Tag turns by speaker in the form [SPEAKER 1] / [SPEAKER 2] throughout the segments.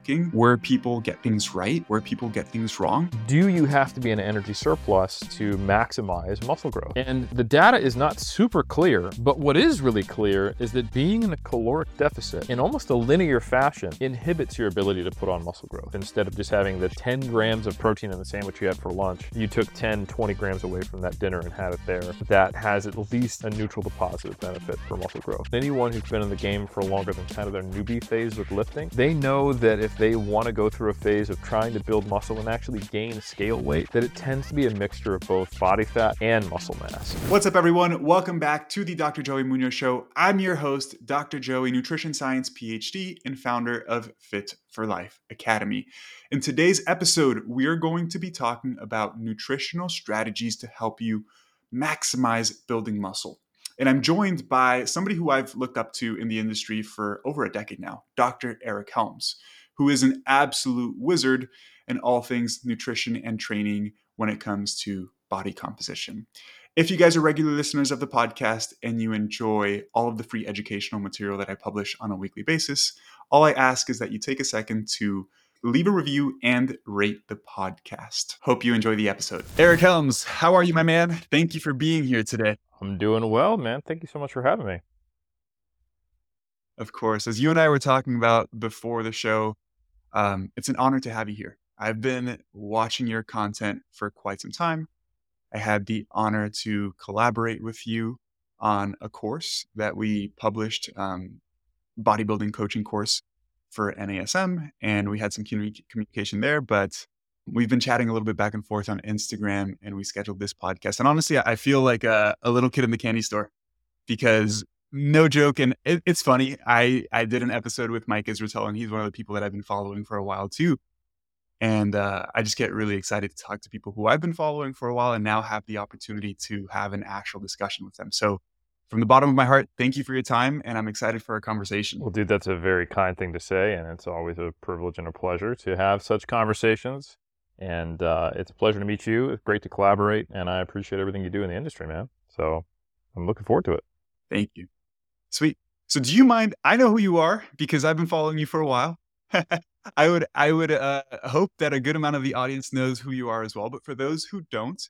[SPEAKER 1] bulking, where people get things right, where people get things wrong.
[SPEAKER 2] Do you have to be in an energy surplus to maximize muscle growth? And the data is not super clear, but what is really clear is that being in a caloric deficit in almost a linear fashion inhibits your ability to put on muscle growth. Instead of just having the 10 grams of protein in the sandwich you had for lunch, you took 10, 20 grams away from that dinner and had it there. That has at least a neutral to positive benefit for muscle growth. Anyone who's been in the game for longer than kind of their newbie phase with lifting, they know that if they want to go through a phase of trying to build muscle and actually gain scale weight, that it tends to be a mixture of both body fat and muscle mass.
[SPEAKER 1] What's up, everyone? Welcome back to the Dr. Joey Munoz Show. I'm your host, Dr. Joey, nutrition science PhD and founder of Fit for Life Academy. In today's episode, we are going to be talking about nutritional strategies to help you maximize building muscle. And I'm joined by somebody who I've looked up to in the industry for over a decade now, Dr. Eric Helms, who is an absolute wizard in all things nutrition and training when it comes to body composition. If you guys are regular listeners of the podcast and you enjoy all of the free educational material that I publish on a weekly basis, all I ask is that you take a second to leave a review and rate the podcast. Hope you enjoy the episode. Eric Helms, how are you, my man? Thank you for being here today.
[SPEAKER 2] I'm doing well, man. Thank you so much for having me.
[SPEAKER 1] Of course, as you and I were talking about before the show, um, it's an honor to have you here. I've been watching your content for quite some time. I had the honor to collaborate with you on a course that we published, um, bodybuilding coaching course for NASM, and we had some communication there. But we've been chatting a little bit back and forth on Instagram and we scheduled this podcast. And honestly, I feel like a, a little kid in the candy store because no joke. And it, it's funny. I, I did an episode with Mike Israetel and he's one of the people that I've been following for a while too. And uh, I just get really excited to talk to people who I've been following for a while and now have the opportunity to have an actual discussion with them. So from the bottom of my heart, thank you for your time, and I'm excited for our conversation.
[SPEAKER 2] Well, dude, that's a very kind thing to say, and it's always a privilege and a pleasure to have such conversations. And uh, it's a pleasure to meet you. It's great to collaborate, and I appreciate everything you do in the industry, man. So I'm looking forward to it.
[SPEAKER 1] Thank you. Sweet. So do you mind? I know who you are because I've been following you for a while. I would I would uh, hope that a good amount of the audience knows who you are as well. But for those who don't,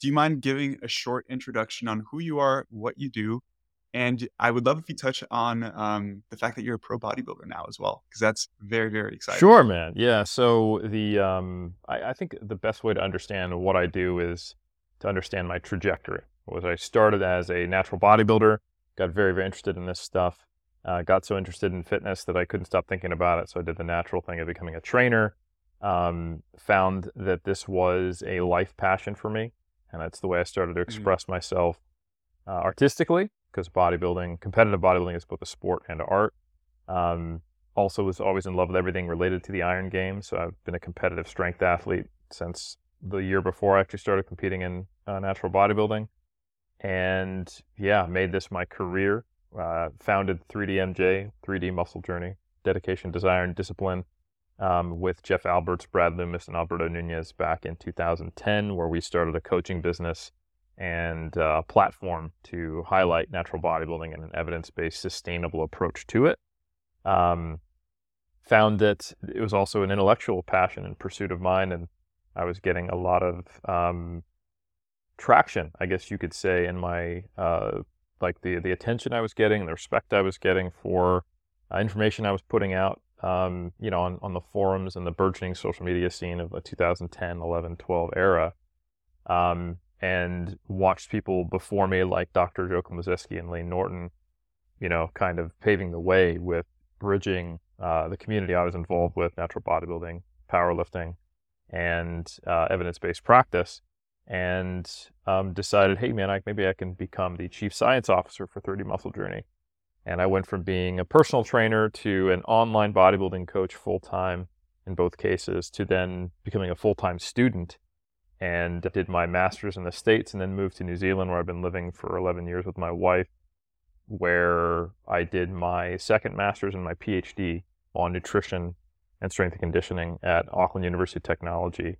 [SPEAKER 1] do you mind giving a short introduction on who you are, what you do, and I would love if you touch on um, the fact that you're a pro bodybuilder now as well, because that's very, very exciting.
[SPEAKER 2] Sure, man. Yeah. So the um, I, I, think the best way to understand what I do is to understand my trajectory. Was I started as a natural bodybuilder, got very, very interested in this stuff, uh, got so interested in fitness that I couldn't stop thinking about it. So I did the natural thing of becoming a trainer. Um, found that this was a life passion for me, and that's the way I started to mm-hmm. express mm-hmm. myself uh, artistically because bodybuilding, competitive bodybuilding is both a sport and an art. Um, also was always in love with everything related to the iron game. So I've been a competitive strength athlete since the year before I actually started competing in uh, natural bodybuilding. And yeah, made this my career. Uh, founded 3DMJ, 3D Muscle Journey, Dedication, Desire, and Discipline um, with Jeff Alberts, Brad Loomis, and Alberto Nunez back in 2010, where we started a coaching business and a uh, platform to highlight natural bodybuilding and an evidence-based, sustainable approach to it. Um, found that it was also an intellectual passion and pursuit of mine, and I was getting a lot of um, traction, I guess you could say, in my uh, like the the attention I was getting, the respect I was getting for uh, information I was putting out. Um, you know, on, on the forums and the burgeoning social media scene of the 2010, 11, 12 era. Um, and watched people before me like Dr. Jocko Mozesky and Layne Norton, you know, kind of paving the way with bridging uh, the community I was involved with, natural bodybuilding, powerlifting, and uh, evidence-based practice, and um, decided, hey man, I, maybe I can become the chief science officer for 3D Muscle Journey. And I went from being a personal trainer to an online bodybuilding coach full time in both cases to then becoming a full time student and did my master's in the States and then moved to New Zealand where I've been living for 11 years with my wife, where I did my second master's and my PhD on nutrition and strength and conditioning at Auckland University of Technology.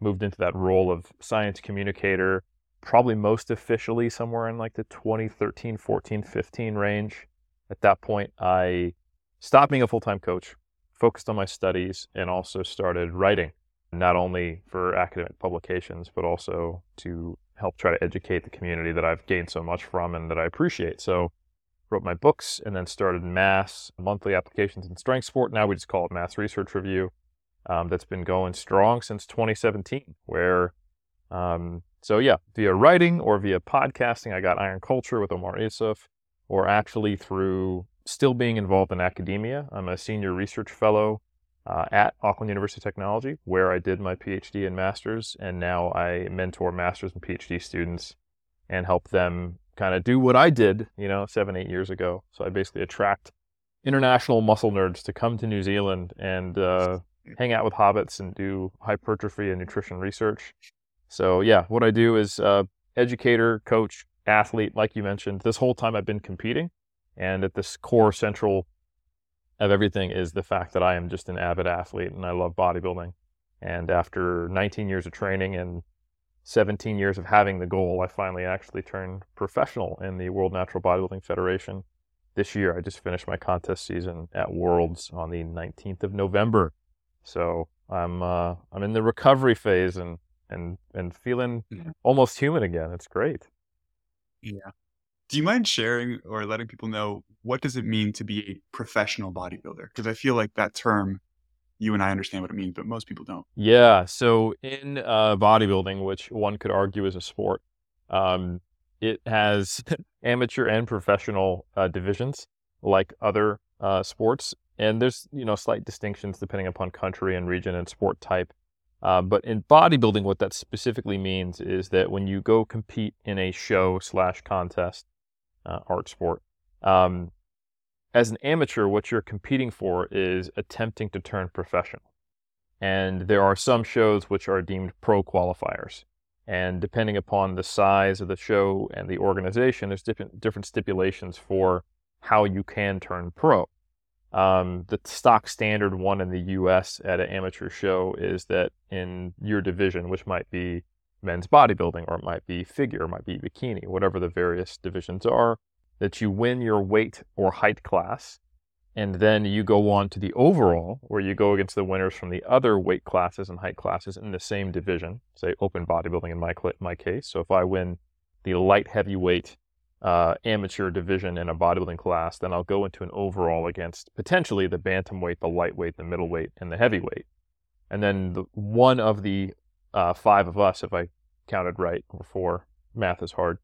[SPEAKER 2] Moved into that role of science communicator, probably most officially somewhere in like the 2013, 14, 15 range. At that point, I stopped being a full time coach, focused on my studies and also started writing, not only for academic publications, but also to help try to educate the community that I've gained so much from and that I appreciate. So, wrote my books and then started mass monthly applications in strength sport. Now we just call it Mass Research Review. Um, that's been going strong since 2017, where um, so yeah, via writing or via podcasting, I got Iron Culture with Omar Isuf, or actually through still being involved in academia. I'm a senior research fellow uh, at Auckland University of Technology, where I did my PhD and master's, and now I mentor master's and PhD students and help them kind of do what I did, you know, seven, eight years ago. So I basically attract international muscle nerds to come to New Zealand and uh, hang out with hobbits and do hypertrophy and nutrition research. So yeah, what I do is uh, educator, coach, athlete, like you mentioned. This whole time I've been competing, and at this core central of everything is the fact that I am just an avid athlete and I love bodybuilding. And after 19 years of training and 17 years of having the goal, I finally actually turned professional in the World Natural Bodybuilding Federation. This year, I just finished my contest season at Worlds on the 19th of November. So I'm uh, I'm in the recovery phase and and and feeling yeah. almost human again. It's great.
[SPEAKER 1] Yeah. Do you mind sharing or letting people know what does it mean to be a professional bodybuilder? Because I feel like that term, you and I understand what it means, but most people don't.
[SPEAKER 2] Yeah. So in uh, bodybuilding, which one could argue is a sport, um, it has amateur and professional uh, divisions like other uh, sports, and there's you know slight distinctions depending upon country and region and sport type. Uh, but in bodybuilding, what that specifically means is that when you go compete in a show slash contest, uh, art sport, um, as an amateur, what you're competing for is attempting to turn professional. And there are some shows which are deemed pro qualifiers. And depending upon the size of the show and the organization, there's different different stipulations for how you can turn pro. Um, the stock standard one in the US at an amateur show is that in your division, which might be men's bodybuilding or it might be figure, it might be bikini, whatever the various divisions are, that you win your weight or height class. And then you go on to the overall, where you go against the winners from the other weight classes and height classes in the same division, say open bodybuilding in my, my case. So if I win the light heavyweight uh, amateur division in a bodybuilding class, then I'll go into an overall against potentially the bantamweight, the lightweight, the middleweight, and the heavyweight. And then the, one of the uh, five of us, if I counted right, or four, math is hard.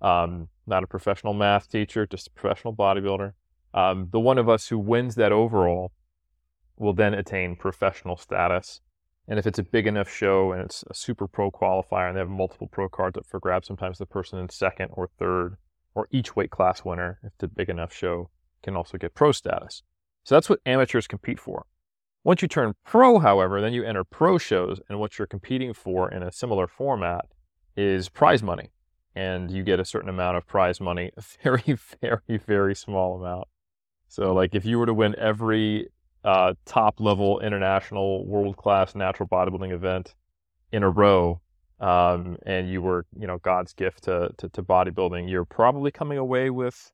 [SPEAKER 2] Um, not a professional math teacher, just a professional bodybuilder. Um, the one of us who wins that overall will then attain professional status. And if it's a big enough show and it's a super pro qualifier and they have multiple pro cards up for grabs, sometimes the person in second or third or each weight class winner, if the big enough show, can also get pro status. So that's what amateurs compete for. Once you turn pro, however, then you enter pro shows, and what you're competing for in a similar format is prize money. And you get a certain amount of prize money, a very, very, very small amount. So, like, if you were to win every uh, top level international world class natural bodybuilding event in a row, um, and you were, you know, God's gift to, to, to bodybuilding, you're probably coming away with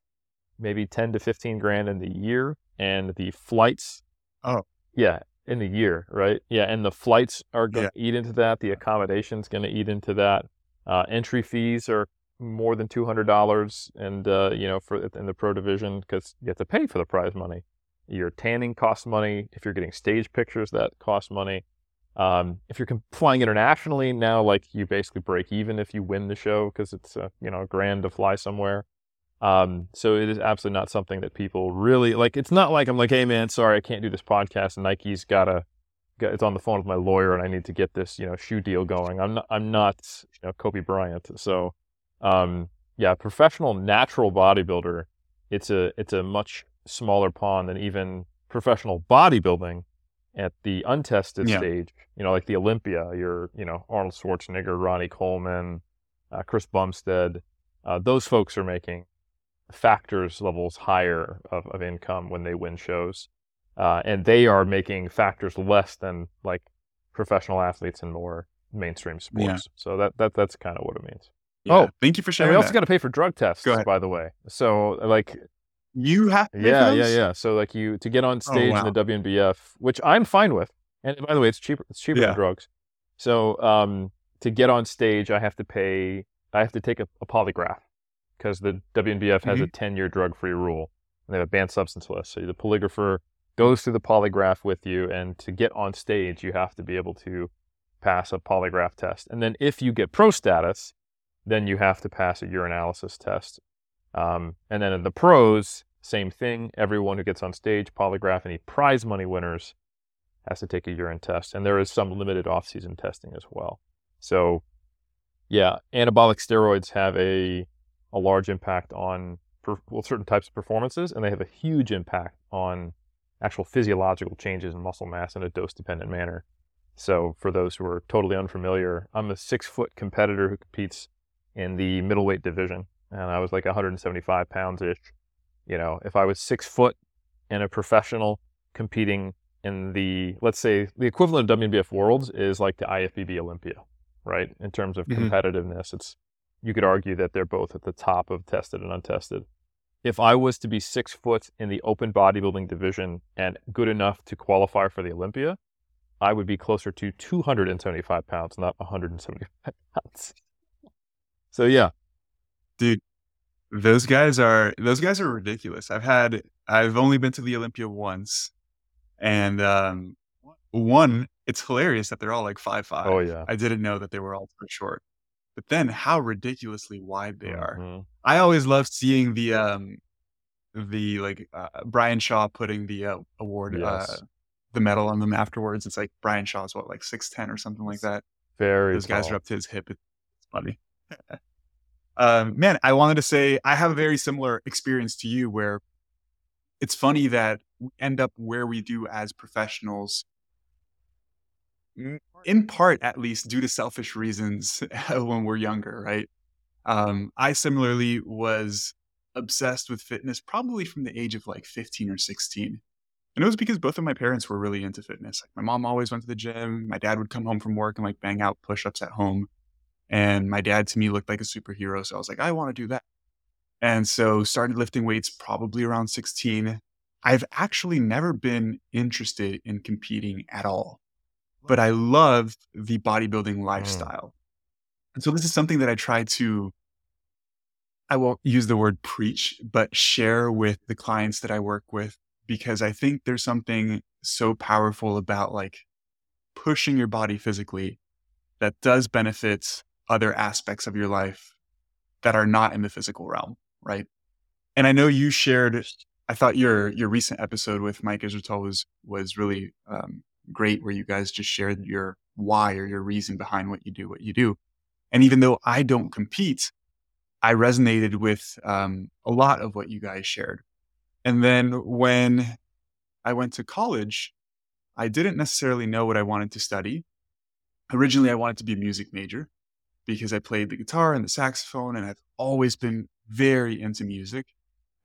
[SPEAKER 2] maybe 10 to 15 grand in the year. And the flights.
[SPEAKER 1] Oh.
[SPEAKER 2] Yeah, in the year, right? Yeah, and the flights are going to yeah. eat into that. The accommodation's going to eat into that. Uh, entry fees are more than two hundred dollars, and uh, you know, for in the pro division, because you have to pay for the prize money. Your tanning costs money. If you're getting stage pictures, that costs money. Um, if you're flying internationally now, like you basically break even if you win the show because it's a, you know a grand to fly somewhere. Um, so it is absolutely not something that people really like. It's not like I'm like, hey man, sorry, I can't do this podcast. Nike's gotta, got, it's on the phone with my lawyer, and I need to get this you know shoe deal going. I'm not, I'm not you know Kobe Bryant. So um, yeah, professional natural bodybuilder. It's a it's a much smaller pond than even professional bodybuilding at the untested yeah. stage, you know, like the Olympia, your, you know, Arnold Schwarzenegger, Ronnie Coleman, uh, Chris Bumstead, uh, those folks are making factors levels higher of, of income when they win shows. Uh, and they are making factors less than like professional athletes in more mainstream sports. Yeah. So that, that that's kind of what it means.
[SPEAKER 1] Yeah. Oh, thank you for sharing.
[SPEAKER 2] we also got to pay for drug tests, by the way. So like
[SPEAKER 1] You have to
[SPEAKER 2] Yeah, yeah, yeah. So like you to get on
[SPEAKER 1] Oh,
[SPEAKER 2] stage
[SPEAKER 1] wow.
[SPEAKER 2] in the WNBF, which I'm fine with. And by the way, it's cheaper. It's cheaper
[SPEAKER 1] Yeah.
[SPEAKER 2] than drugs. So um, to get on stage, I have to pay. I have to take a, a polygraph because the WNBF has a
[SPEAKER 1] Mm-hmm.
[SPEAKER 2] 10 year drug free rule. And they have a banned substance list. So the polygrapher goes through the polygraph with you, and to get on stage, you have to be able to pass a polygraph test. And then if you get pro status, then you have to pass a urinalysis test. Um, and then in the pros, same thing. Everyone who gets on stage, polygraph, any prize money winners has to take a urine test. And there is some limited off-season testing as well. So, yeah, anabolic steroids have a a large impact on per, well certain types of performances, and they have a huge impact on actual physiological changes in muscle mass in a dose-dependent manner. So, for those who are totally unfamiliar, I'm a six-foot competitor who competes in the middleweight division, and I was like 175 pounds ish. You know, if I was six foot and a professional competing in the, let's say, the equivalent of WBF Worlds is like the IFBB Olympia, right? In terms of
[SPEAKER 1] Mhm.
[SPEAKER 2] competitiveness, it's you could argue that they're both at the top of tested and untested. If I was to be six foot in the open bodybuilding division and good enough to qualify for the Olympia, I would be closer to 275 pounds, not 175 pounds. So yeah,
[SPEAKER 1] dude those guys are those guys are ridiculous i've had i've only been to the olympia once and um one it's hilarious that they're all like five five
[SPEAKER 2] Oh, yeah.
[SPEAKER 1] i didn't know that they were all so short but then how ridiculously wide they are
[SPEAKER 2] Mhm.
[SPEAKER 1] i always love seeing the um the like uh, brian shaw putting the uh, award uh the medal on them afterwards it's like brian shaw's what like 610 or something like that
[SPEAKER 2] Very
[SPEAKER 1] those guys are up to his hip. It's funny. um, man, I wanted to say I have a very similar experience to you where it's funny that we end up where we do as professionals, in part at least due to selfish reasons when we're younger, right? Um, I similarly was obsessed with fitness probably from the age of like 15 or 16. And it was because both of my parents were really into fitness. Like my mom always went to the gym. My dad would come home from work and like bang out push-ups at home. And my dad to me looked like a superhero. So I was like, I want to do that. And so started lifting weights probably around 16. I've actually never been interested in competing at all, but I love the bodybuilding mm. lifestyle. And so this is something that I try to, I won't use the word preach, but share with the clients that I work with because I think there's something so powerful about like pushing your body physically that does benefit other aspects of your life that are not in the physical realm, right? And I know you shared. I thought your your recent episode with Mike Israetel was was really um, great, where you guys just shared your why or your reason behind what you do, what you do. And even though I don't compete, I resonated with um, a lot of what you guys shared. And then when I went to college, I didn't necessarily know what I wanted to study. Originally, I wanted to be a music major because I played the guitar and the saxophone, and I've always been very into music.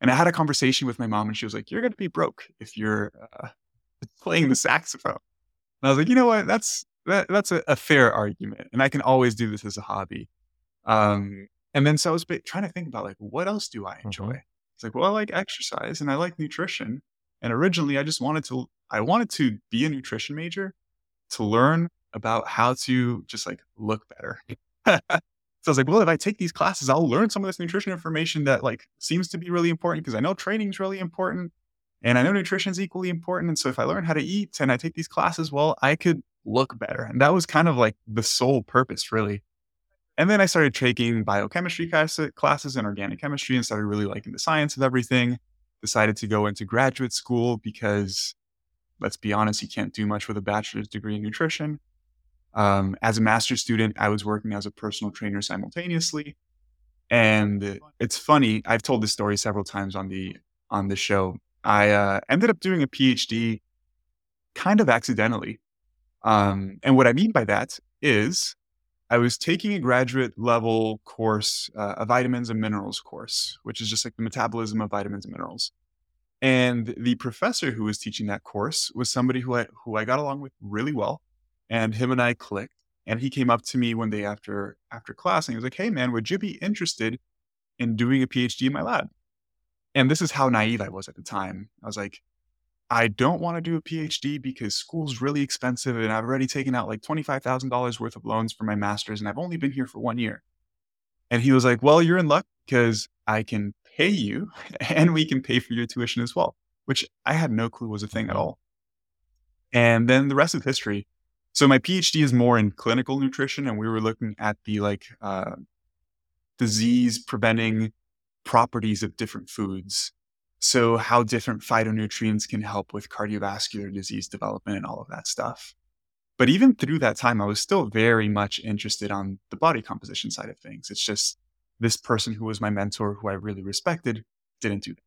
[SPEAKER 1] And I had a conversation with my mom, and she was like, "You're going to be broke if you're uh, playing the saxophone." And I was like, "You know what? That's that, that's a, a fair argument, and I can always do this as a hobby." Um, and then so I was trying to think about like, what else do I enjoy? It's like, well, I like exercise and I like nutrition. And originally, I just wanted to, I wanted to be a nutrition major to learn about how to just like look better. So I was like, well, if I take these classes, I'll learn some of this nutrition information that like seems to be really important because I know training is really important and I know nutrition is equally important. And so if I learn how to eat and I take these classes, well, I could look better. And that was kind of like the sole purpose, really. And then I started taking biochemistry classes and organic chemistry and started really liking the science of everything. Decided to go into graduate school because, let's be honest, you can't do much with a bachelor's degree in nutrition. Um, as a master's student, I was working as a personal trainer simultaneously. And it's funny, I've told this story several times on the on the show. I uh, ended up doing a PhD kind of accidentally. Um, and what I mean by that is I was taking a graduate level course, uh, a vitamins and minerals course, which is just like the metabolism of vitamins and minerals. And the professor who was teaching that course was somebody who I who I got along with really well, and him and I clicked. And he came up to me one day after after class, and he was like, "Hey, man, would you be interested in doing a PhD in my lab?" And this is how naive I was at the time. I was like, I don't want to do a PhD because school's really expensive and I've already taken out like $25,000 worth of loans for my master's and I've only been here for one year. And he was like, Well, you're in luck because I can pay you and we can pay for your tuition as well, which I had no clue was a thing at all. And then the rest of history. So my PhD is more in clinical nutrition, and we were looking at the like uh, disease preventing properties of different foods. So how different phytonutrients can help with cardiovascular disease development and all of that stuff. But even through that time, I was still very much interested on the body composition side of things. It's just this person who was my mentor, who I really respected, didn't do that.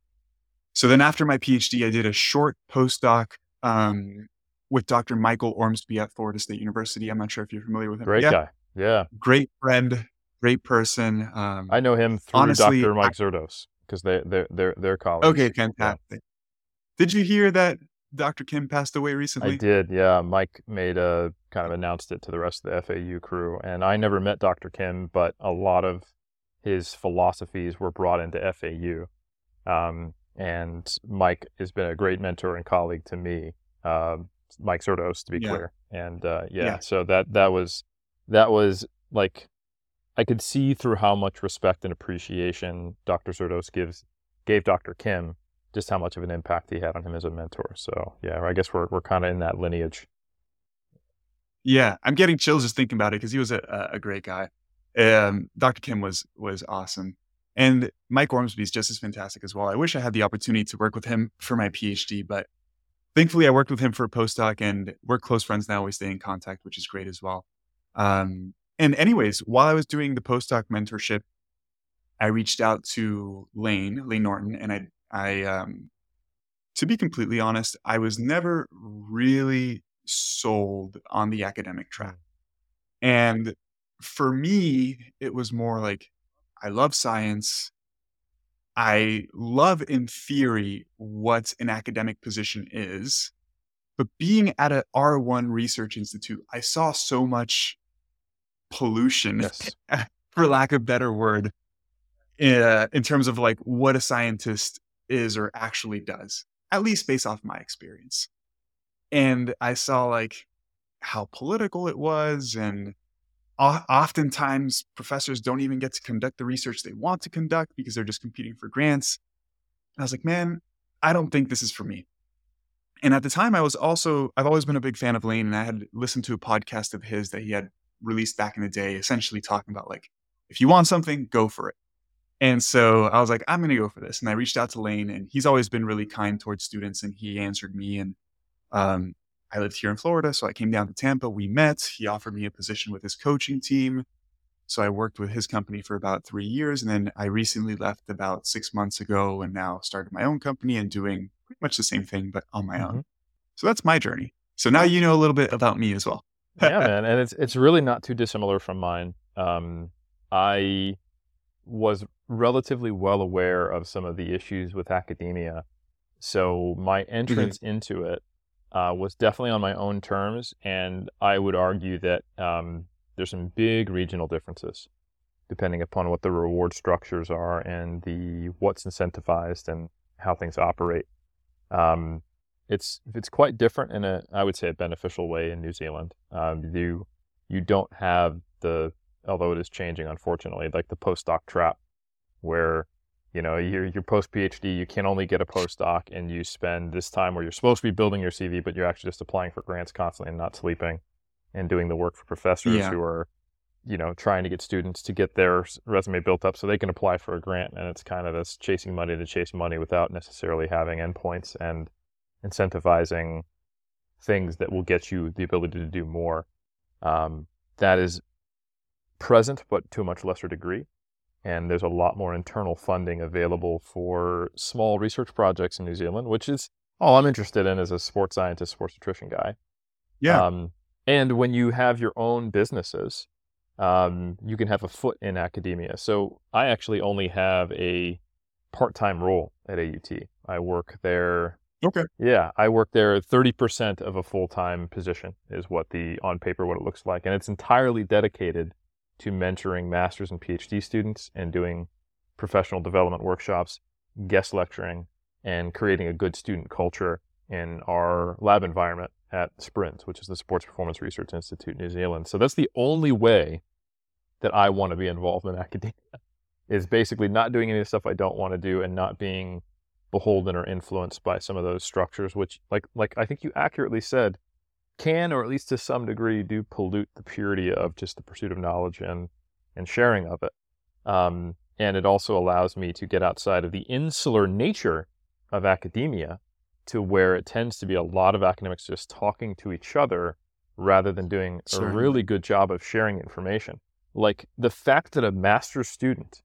[SPEAKER 1] So then after my PhD, I did a short postdoc um, with Dr. Michael Ormsbee at Florida State University. I'm not sure if you're familiar with him.
[SPEAKER 2] Great
[SPEAKER 1] yeah.
[SPEAKER 2] guy. Yeah.
[SPEAKER 1] Great friend, great person. Um,
[SPEAKER 2] I know him through honestly, Dr. Mike I, Zourdos because they, they're, they're, they're colleagues.
[SPEAKER 1] Okay, fantastic. Yeah. Did you hear that Dr. Kim passed away recently?
[SPEAKER 2] I did, yeah. Mike made a kind of announced it to the rest of the FAU crew. And I never met Dr. Kim, but a lot of his philosophies were brought into FAU. Um, and Mike has been a great mentor and colleague to me. Uh, Mike Zourdos, to be yeah. clear. And uh, yeah, yeah, so that that was that was like I could see through how much respect and appreciation Dr. Zourdos gives gave Dr. Kim, just how much of an impact he had on him as a mentor. So yeah, I guess we're we're kind of in that lineage.
[SPEAKER 1] Yeah, I'm getting chills just thinking about it because he was a, a great guy. Um, Dr. Kim was was awesome, and Mike Ormsbee is just as fantastic as well. I wish I had the opportunity to work with him for my PhD, but thankfully I worked with him for a postdoc, and we're close friends now. We stay in contact, which is great as well. Um, and anyways, while I was doing the postdoc mentorship, I reached out to Layne Layne Norton, and I, I, um, to be completely honest, I was never really sold on the academic track. And for me, it was more like, I love science. I love in theory what an academic position is. But being at a R1 research institute, I saw so much pollution, yes. for lack of better word, uh, in terms of like what a scientist is or actually does, at least based off my experience. And I saw like how political it was, and oftentimes professors don't even get to conduct the research they want to conduct because they're just competing for grants. And I was like, man, I don't think this is for me. And at the time, I was also, I've always been a big fan of Layne, and I had listened to a podcast of his that he had released back in the day, essentially talking about like, if you want something, go for it. And so I was like, I'm going to go for this. And I reached out to Layne, and he's always been really kind towards students, and he answered me. And um, I lived here in Florida, so I came down to Tampa. We met. He offered me a position with his coaching team. So I worked with his company for about three years. And then I recently left about six months ago and now started my own company and doing pretty much the same thing, but on my mm-hmm. own. So that's my journey. So now you know a little bit about me as well
[SPEAKER 2] yeah, man, and it's it's really not too dissimilar from mine. Um, I was relatively well aware of some of the issues with academia, so my mm-hmm. entrance mm-hmm. into it uh, was definitely on my own terms, and I would argue that um, there's some big regional differences depending upon what the reward structures are and the what's incentivized and how things operate. Um, it's it's quite different in a I would say a beneficial way in New Zealand. Um, you you don't have the although it is changing unfortunately like the postdoc trap where you know your your post PhD you can only get a postdoc and you spend this time where you're supposed to be building your CV but you're actually just applying for grants constantly and not sleeping and doing the work for professors yeah. who are you know trying to get students to get their resume built up so they can apply for a grant and it's kind of this chasing money to chase money without necessarily having endpoints and incentivizing things that will get you the ability to do more. Um, that is present, but to a much lesser degree. And there's a lot more internal funding available for small research projects in New Zealand, which is all I'm interested in as a sports scientist, sports nutrition guy.
[SPEAKER 1] Yeah. Um,
[SPEAKER 2] and when you have your own businesses, um, you can have a foot in academia. So I actually only have a part time role at AUT. I work there
[SPEAKER 1] Okay.
[SPEAKER 2] Yeah, I work there. Thirty percent of a full time position is what the on paper what it looks like, and it's entirely dedicated to mentoring masters and PhD students and doing professional development workshops, guest lecturing, and creating a good student culture in our lab environment at SPRINZ, which is the Sports Performance Research Institute New Zealand. So that's the only way that I want to be involved in academia is basically not doing any of the stuff I don't want to do and not being beholden or influenced by some of those structures, which like like I think you accurately said, can or at least to some degree do pollute the purity of just the pursuit of knowledge and and sharing of it. Um, and it also allows me to get outside of the insular nature of academia to where it tends to be a lot of academics just talking to each other rather than doing a really good job of sharing information. Like the fact that a master's student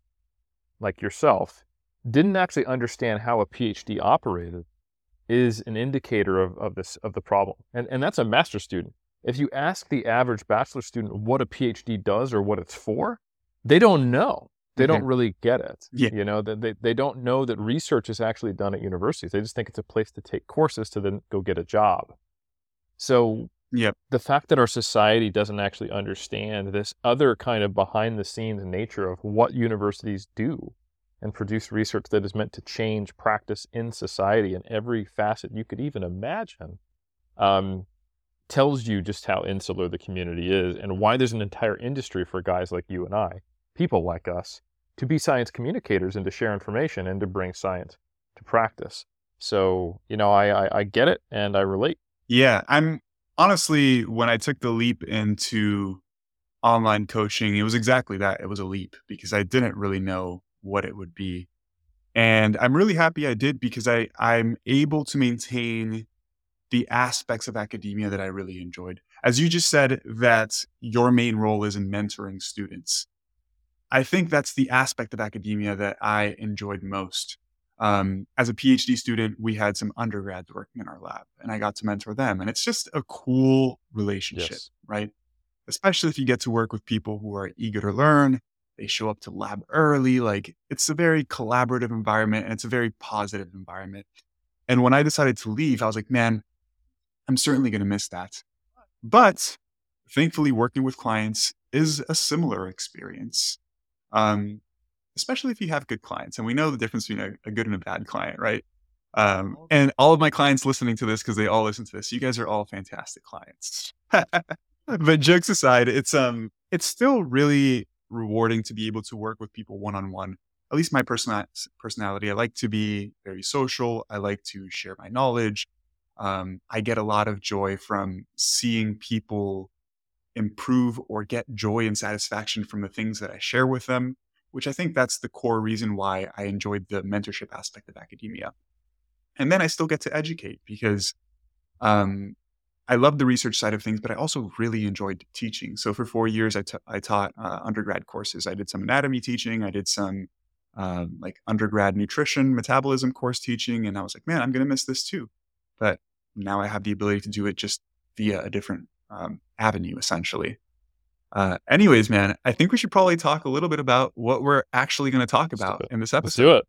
[SPEAKER 2] like yourself didn't actually understand how a PhD operated is an indicator of, of this of the problem. And and that's a master's student. If you ask the average bachelor student what a PhD does or what it's for, they don't know they don't mm-hmm. really get it. Yeah. You know, they, they don't know that research is actually done at universities. They just think it's a place to take courses to then go get a job. So
[SPEAKER 1] yep.
[SPEAKER 2] the fact that our society doesn't actually understand this other kind of behind the scenes nature of what universities do and produce research that is meant to change practice in society in every facet you could even imagine um, tells you just how insular the community is and why there's an entire industry for guys like you and I people like us to be science communicators and to share information and to bring science to practice. So, you know, I, I, I get it and I relate.
[SPEAKER 1] Yeah. I'm honestly, when I took the leap into online coaching, it was exactly that. It was a leap because I didn't really know what it would be. And I'm really happy I did because I, I'm able to maintain the aspects of academia that I really enjoyed. As you just said, that your main role is in mentoring students. I think that's the aspect of academia that I enjoyed most. Um, as a PhD student, we had some undergrads working in our lab, and I got to mentor them. And it's just a cool relationship, yes. right? Especially if you get to work with people who are eager to learn. They show up to lab early. Like it's a very collaborative environment and it's a very positive environment. And when I decided to leave, I was like, man, I'm certainly going to miss that. But thankfully, working with clients is a similar experience um, especially if you have good clients. And we know the difference between a, a good and a bad client, right? Um, and all of my clients listening to this, because they all listen to this, you guys are all fantastic clients. but jokes aside, it's um, it's still really rewarding to be able to work with people one on one. At least my person- personality, I like to be very social. I like to share my knowledge. Um, I get a lot of joy from seeing people improve or get joy and satisfaction from the things that I share with them, which I think that's the core reason why I enjoyed the mentorship aspect of academia. And then I still get to educate because um, I love the research side of things, but I also really enjoyed teaching. So for four years, I, t- I taught uh, undergrad courses. I did some anatomy teaching. I did some um, like undergrad nutrition, metabolism course teaching. And I was like, man, I'm going to miss this too. But now I have the ability to do it just via a different um, avenue, essentially. Uh, anyways, man, I think we should probably talk a little bit about what we're actually going to talk about in this episode.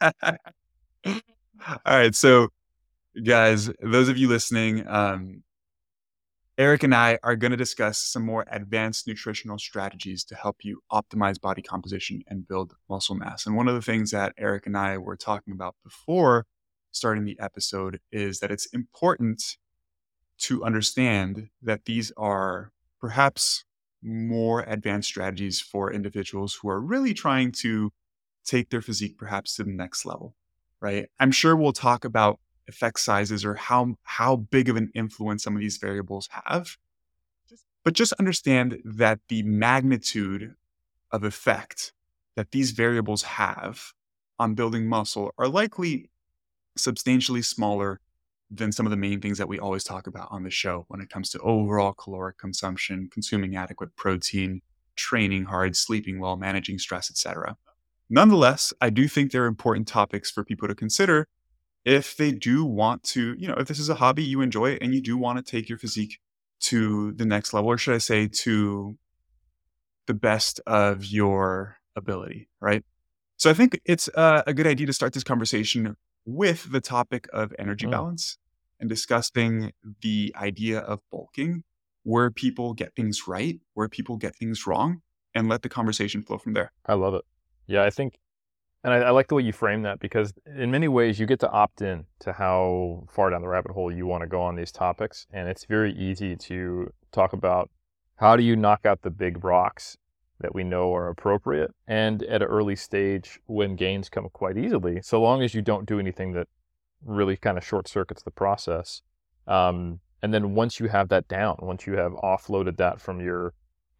[SPEAKER 2] Let's do
[SPEAKER 1] it. All right. So, guys, those of you listening, um, Eric and I are going to discuss some more advanced nutritional strategies to help you optimize body composition and build muscle mass. And one of the things that Eric and I were talking about before starting the episode is that it's important to understand that these are perhaps more advanced strategies for individuals who are really trying to take their physique perhaps to the next level, right? I'm sure we'll talk about effect sizes or how how big of an influence some of these variables have. But just understand that the magnitude of effect that these variables have on building muscle are likely substantially smaller than some of the main things that we always talk about on the show when it comes to overall caloric consumption, consuming adequate protein, training hard, sleeping well, managing stress, etc. Nonetheless, I do think they're important topics for people to consider if they do want to, you know, if this is a hobby you enjoy and you do want to take your physique to the next level, or should I say to the best of your ability, right? So I think it's uh, a good idea to start this conversation with the topic of energy mm. balance and discussing the idea of bulking, where people get things right, where people get things wrong, and let the conversation flow from there.
[SPEAKER 2] I love it. Yeah, I think And I, I, like the way you frame that because in many ways you get to opt in to how far down the rabbit hole you want to go on these topics. And it's very easy to talk about how do you knock out the big rocks that we know are appropriate and at an early stage when gains come quite easily, so long as you don't do anything that really kind of short circuits the process. Um, and then once you have that down, once you have offloaded that from your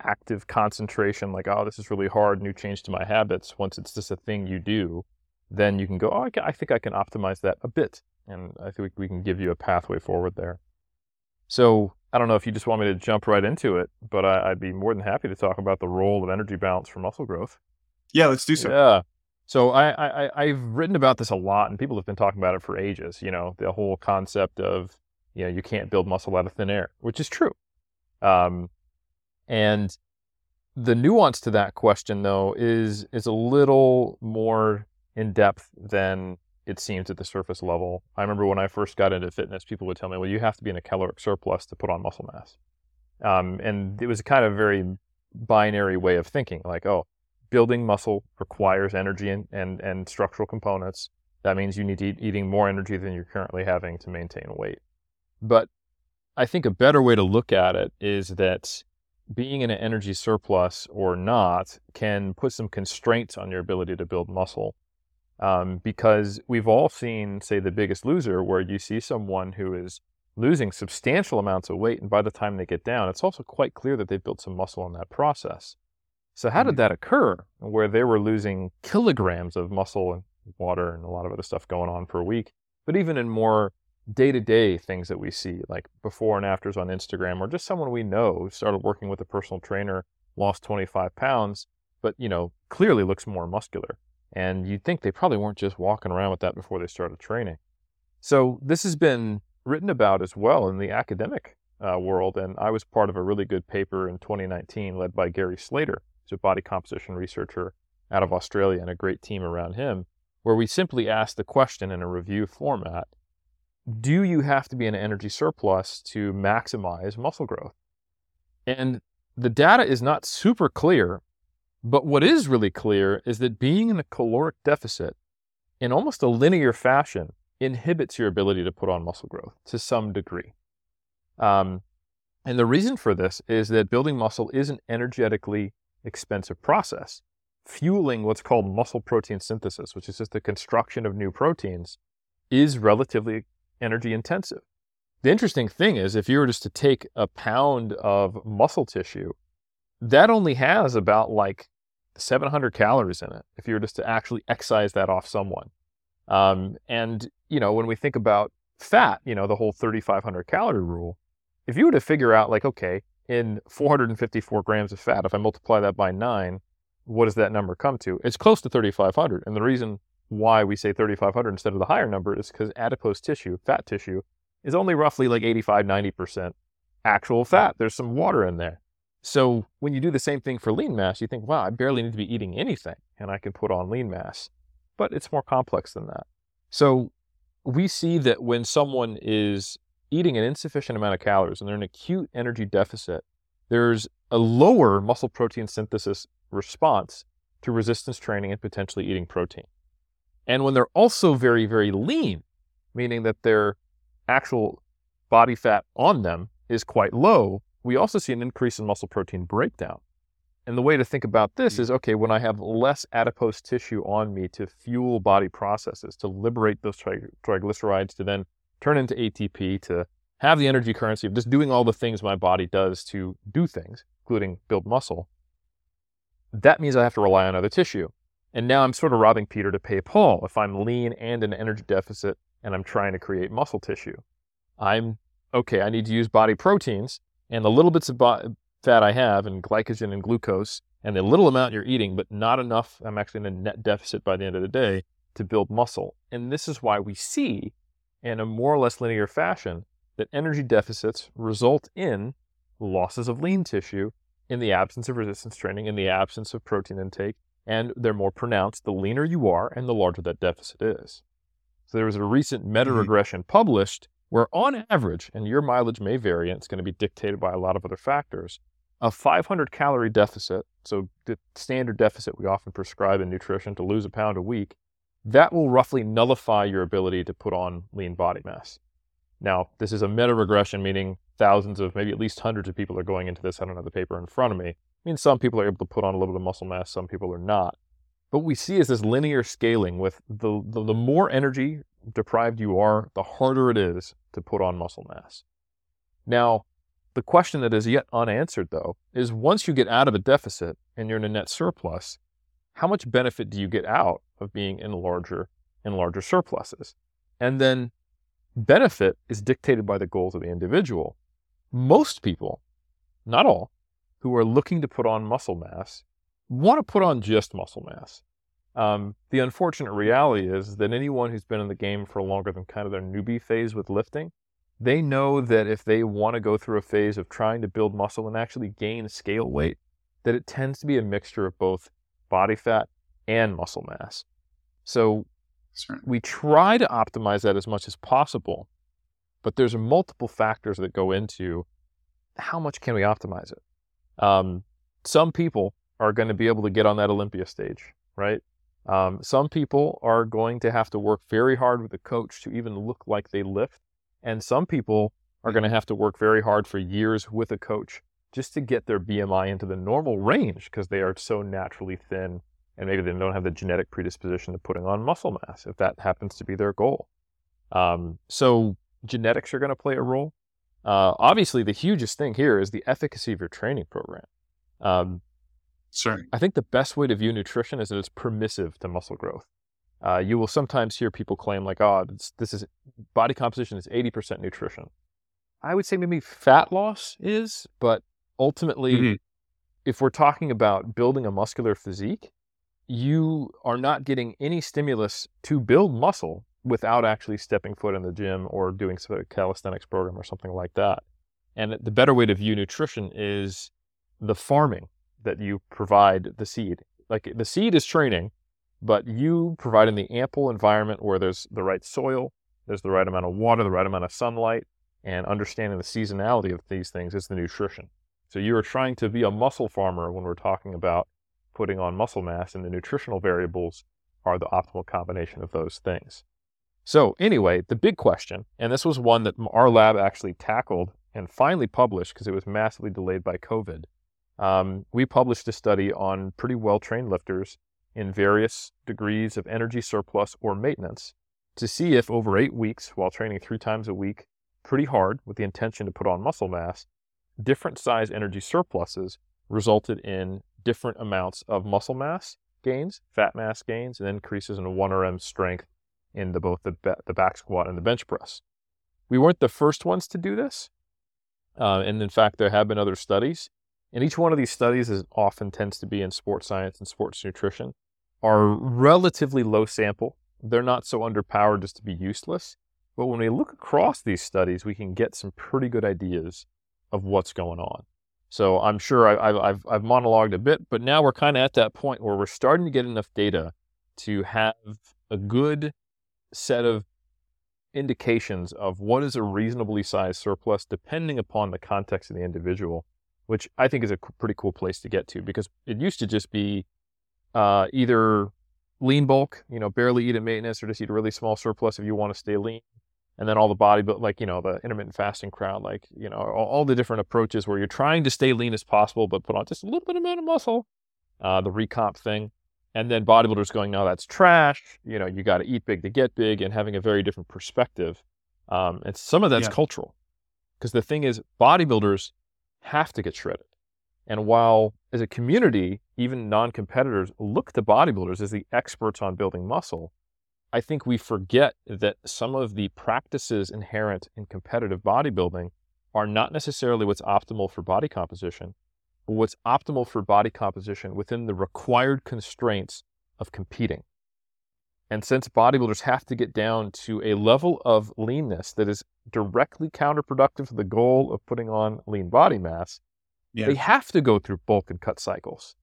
[SPEAKER 2] active concentration, like, oh, this is really hard, new change to my habits, once it's just a thing you do, then you can go, oh, I, can, I think I can optimize that a bit. And I think we can give you a pathway forward there. So I don't know if you just want me to jump right into it, but I, would be more than happy to talk about the role of energy balance for muscle growth.
[SPEAKER 1] Yeah, let's do so.
[SPEAKER 2] Yeah. So I, I I've written about this a lot, and people have been talking about it for ages. You know, the whole concept of you know you can't build muscle out of thin air, which is true. Um, and the nuance to that question, though, is is a little more in depth than it seems at the surface level. I remember when I first got into fitness, people would tell me, "Well, you have to be in a caloric surplus to put on muscle mass," um, and it was a kind of very binary way of thinking, like, "Oh, building muscle requires energy and, and, and structural components. That means you need to eat eating more energy than you're currently having to maintain weight." But I think a better way to look at it is that being in an energy surplus or not can put some constraints on your ability to build muscle. Um, because we've all seen, say, The Biggest Loser, where you see someone who is losing substantial amounts of weight, and by the time they get down, it's also quite clear that they've built some muscle in that process. So, how did mm-hmm. that occur where they were losing kilograms of muscle and water and a lot of other stuff going on per week? But even in more day to day things that we see, like before and afters on Instagram, or just someone we know started working with a personal trainer, lost 25 pounds, but you know, clearly looks more muscular. And you'd think they probably weren't just walking around with that before they started training. So this has been written about as well in the academic uh, world. And I was part of a really good paper in 2019 led by Gary Slater, who's a body composition researcher out of Australia and a great team around him, where we simply asked the question in a review format do you have to be in an energy surplus to maximize muscle growth? And the data is not super clear, but what is really clear is that being in a caloric deficit in almost a linear fashion inhibits your ability to put on muscle growth to some degree. Um, and the reason for this is that building muscle is an energetically expensive process. Fueling what's called muscle protein synthesis, which is just the construction of new proteins, is relatively energy intensive. The interesting thing is, if you were just to take a pound of muscle tissue, that only has about like 700 calories in it if you were just to actually excise that off someone. Um, and, you know, when we think about fat, you know, the whole 3,500 calorie rule, if you were to figure out, like, okay, in 454 grams of fat, if I multiply that by nine, what does that number come to? It's close to 3,500. And the reason why we say 3,500 instead of the higher number is because adipose tissue, fat tissue, is only roughly like 85, 90% actual fat. There's some water in there. So when you do the same thing for lean mass, you think, wow, I barely need to be eating anything and I can put on lean mass. But it's more complex than that. So we see that when someone is eating an insufficient amount of calories and they're in acute energy deficit, there's a lower muscle protein synthesis response to resistance training and potentially eating protein. And when they're also very, very lean, meaning that their actual body fat on them is quite low, we also see an increase in muscle protein breakdown. And the way to think about this hmm. is okay, when I have less adipose tissue on me to fuel body processes, to liberate those tri- triglycerides, to then turn into ATP, to have the energy currency of just doing all the things my body does to do things, including build muscle, that means I have to rely on other tissue. And now I'm sort of robbing Peter to pay Paul if I'm lean and in an energy deficit and I'm trying to create muscle tissue. I'm okay, I need to use body proteins and the little bits of bo- fat I have and glycogen and glucose and the little amount you're eating, but not enough. I'm actually in a net deficit by the end of the day to build muscle. And this is why we see in a more or less linear fashion that energy deficits result in losses of lean tissue in the absence of resistance training, in the absence of protein intake, and they're more pronounced the leaner you are and the larger that deficit is. So there was a recent meta regression mm-hmm. published where, on average, and your mileage may vary and it's going to be dictated by a lot of other factors, a 500 calorie deficit, so the standard deficit we often prescribe in nutrition to lose a pound a week, that will roughly nullify your ability to put on lean body mass. Now, this is a meta regression, meaning thousands of, maybe at least hundreds of people are going into this. I don't have the paper in front of me. I mean, some people are able to put on a little bit of muscle mass, some people are not. But what we see is this linear scaling with the, the, the more energy deprived you are, the harder it is to put on muscle mass. Now, the question that is yet unanswered, though, is once you get out of a deficit and you're in a net surplus, how much benefit do you get out of being in larger and larger surpluses? And then benefit is dictated by the goals of the individual. Most people, not all, who are looking to put on muscle mass want to put on just muscle mass. Um, the unfortunate reality is that anyone who's been in the game for longer than kind of their newbie phase with lifting they know that if they want to go through a phase of trying to build muscle and actually gain scale weight, that it tends to be a mixture of both body fat and muscle mass. So we try to optimize that as much as possible, but there's multiple factors that go into how much can we optimize it. Um, some people are going to be able to get on that Olympia stage, right? Um, some people are going to have to work very hard with a coach to even look like they lift and some people are going to have to work very hard for years with a coach just to get their BMI into the normal range because they are so naturally thin and maybe they don't have the genetic predisposition to putting on muscle mass if that happens to be their goal. Um, so genetics are going to play a role. Uh, obviously, the hugest thing here is the efficacy of your training program. Um,
[SPEAKER 1] sure.
[SPEAKER 2] I think the best way to view nutrition is that it's permissive to muscle growth. Uh, you will sometimes hear people claim like, "Oh, this, this is body composition is 80% nutrition." I would say maybe fat loss is, but ultimately, mm-hmm. if we're talking about building a muscular physique, you are not getting any stimulus to build muscle without actually stepping foot in the gym or doing some calisthenics program or something like that. And the better way to view nutrition is the farming that you provide the seed. Like the seed is training, but you providing the ample environment where there's the right soil, there's the right amount of water, the right amount of sunlight, and understanding the seasonality of these things is the nutrition. So you are trying to be a muscle farmer when we're talking about putting on muscle mass, and the nutritional variables are the optimal combination of those things. So, anyway, the big question, and this was one that our lab actually tackled and finally published because it was massively delayed by COVID. Um, we published a study on pretty well trained lifters in various degrees of energy surplus or maintenance to see if over eight weeks, while training three times a week, pretty hard with the intention to put on muscle mass, different size energy surpluses resulted in different amounts of muscle mass gains, fat mass gains, and increases in 1RM strength in the, both the, the back squat and the bench press. We weren't the first ones to do this. Uh, and in fact, there have been other studies. And each one of these studies is often tends to be in sports science and sports nutrition are relatively low sample. They're not so underpowered as to be useless. But when we look across these studies, we can get some pretty good ideas of what's going on. So I'm sure I, have I've monologued a bit, but now we're kind of at that point where we're starting to get enough data to have a good set of indications of what is a reasonably sized surplus depending upon the context of the individual, which I think is a pretty cool place to get to because it used to just be uh, either lean bulk, you know, barely eat at maintenance, or just eat a really small surplus if you want to stay lean. And then all the body, but like you know, the intermittent fasting crowd, like you know, all, all, the different approaches where you're trying to stay lean as possible, but put on just a little bit amount of muscle. Uh, the recomp thing, and then bodybuilders going, no, that's trash. You know, you got to eat big to get big, and having a very different perspective. Um, and some of that's yeah. cultural, because the thing is, bodybuilders have to get shredded. And while as a community, even non competitors look to bodybuilders as the experts on building muscle, I think we forget that some of the practices inherent in competitive bodybuilding are not necessarily what's optimal for body composition, what's optimal for body composition within the required constraints of competing. And since bodybuilders have to get down to a level of leanness that is directly counterproductive to the goal of putting on lean body mass, yeah. They have to go through bulk and cut cycles.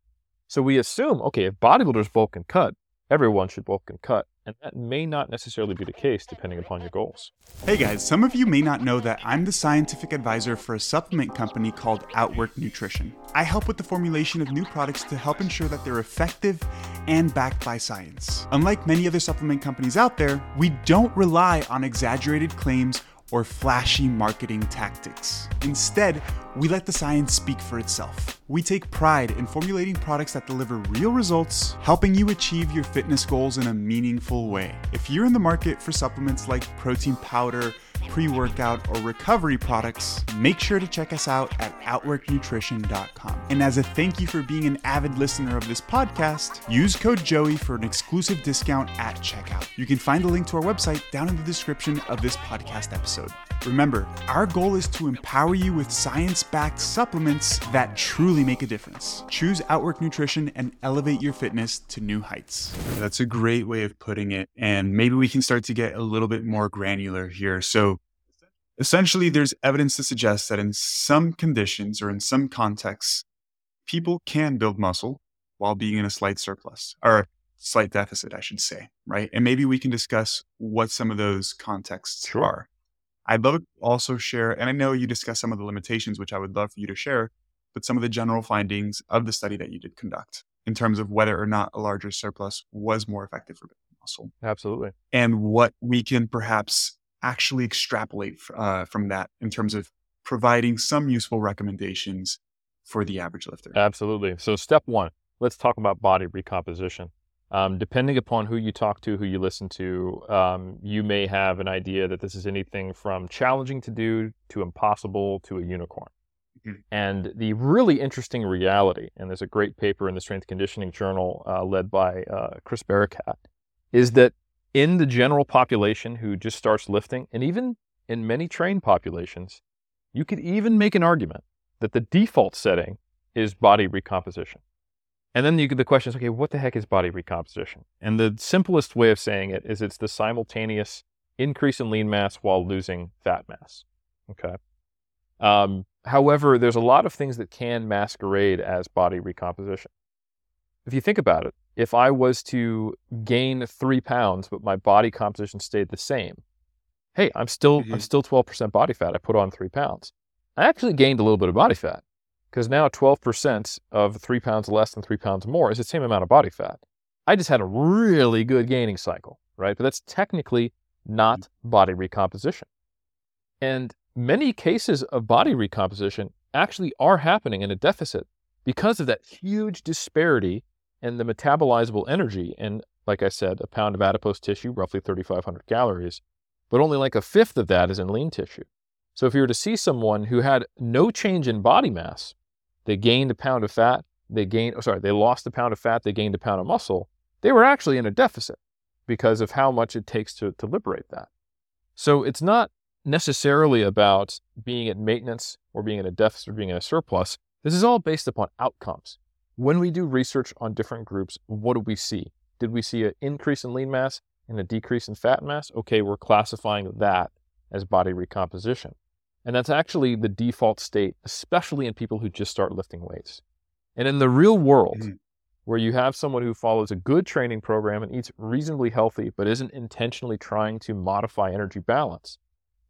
[SPEAKER 2] So we assume, okay, if bodybuilders bulk and cut, everyone should bulk and cut. And that may not necessarily be the case depending upon your goals.
[SPEAKER 1] Hey guys, some of you may not know that I'm the scientific advisor for a supplement company called Outwork Nutrition. I help with the formulation of new products to help ensure that they're effective and backed by science. Unlike many other supplement companies out there, we don't rely on exaggerated claims or flashy marketing tactics. Instead, we let the science speak for itself. We take pride in formulating products that deliver real results, helping you achieve your fitness goals in a meaningful way. If you're in the market for supplements like protein powder, pre workout, or recovery products, make sure to check us out at OutworkNutrition.com. And as a thank you for being an avid listener of this podcast, use code Joey for an exclusive discount at checkout. You can find the link to our website down in the description of this podcast episode. Remember, our goal is to empower you with science backed supplements that truly make a difference. Choose Outwork Nutrition and elevate your fitness to new heights. That's a great way of putting it. And maybe we can start to get a little bit more granular here. So, essentially, there's evidence to suggest that in some conditions or in some contexts, people can build muscle while being in a slight surplus or a slight deficit, I should say, right? And maybe we can discuss what some of those contexts
[SPEAKER 2] Sure.
[SPEAKER 1] are. I'd love to also share, and I know you discussed some of the limitations, which I would love for you to share, but some of the general findings of the study that you did conduct in terms of whether or not a larger surplus was more effective for building muscle
[SPEAKER 2] Absolutely.
[SPEAKER 1] and what we can perhaps actually extrapolate uh, from that in terms of providing some useful recommendations for the average lifter.
[SPEAKER 2] Absolutely. So, step one, let's talk about body recomposition. Um, depending upon who you talk to, who you listen to, um, you may have an idea that this is anything from challenging to do to impossible to a unicorn.
[SPEAKER 1] Mhm.
[SPEAKER 2] And the really interesting reality, and there's a great paper in the Strength Conditioning Journal uh, led by uh, Chris Barakat, is that in the general population who just starts lifting, and even in many trained populations, you could even make an argument that the default setting is body recomposition. And then you, the question is, okay, what the heck is body recomposition? And the simplest way of saying it is it's the simultaneous increase in lean mass while losing fat mass. Okay. Um, however, there's a lot of things that can masquerade as body recomposition. If you think about it, if I was to gain three pounds, but my body composition stayed the same, hey, I'm still I'm
[SPEAKER 1] Mhm.
[SPEAKER 2] still 12% body fat. I put on three pounds. I actually gained a little bit of body fat because now 12% of three pounds less than three pounds more is the same amount of body fat. I just had a really good gaining cycle, right? But that's technically not body recomposition. And many cases of body recomposition actually are happening in a deficit because of that huge disparity in the metabolizable energy. And like I said, a pound of adipose tissue, roughly 3,500 calories, but only like a fifth of that is in lean tissue. So if you were to see someone who had no change in body mass, they gained a pound of fat, they gained, oh, sorry, they lost a pound of fat, they gained a pound of muscle, they were actually in a deficit because of how much it takes to, to liberate that. So it's not necessarily about being at maintenance or being in a deficit or being in a surplus. This is all based upon outcomes. When we do research on different groups, what do we see? Did we see an increase in lean mass and a decrease in fat mass? Okay, we're classifying that as body recomposition. And that's actually the default state, especially in people who just start lifting weights. And in the real world,
[SPEAKER 1] Mhm.
[SPEAKER 2] where you have someone who follows a good training program and eats reasonably healthy, but isn't intentionally trying to modify energy balance,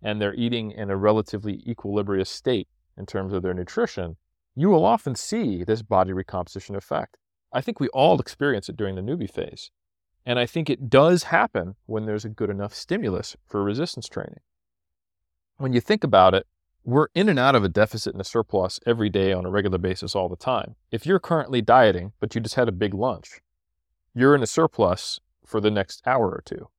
[SPEAKER 2] and they're eating in a relatively equilibrious state in terms of their nutrition, you will often see this body recomposition effect. I think we all experience it during the newbie phase. And I think it does happen when there's a good enough stimulus for resistance training. When you think about it, we're in and out of a deficit and a surplus every day on a regular basis all the time. If you're currently dieting, but you just had a big lunch, you're in a surplus for the next hour or two.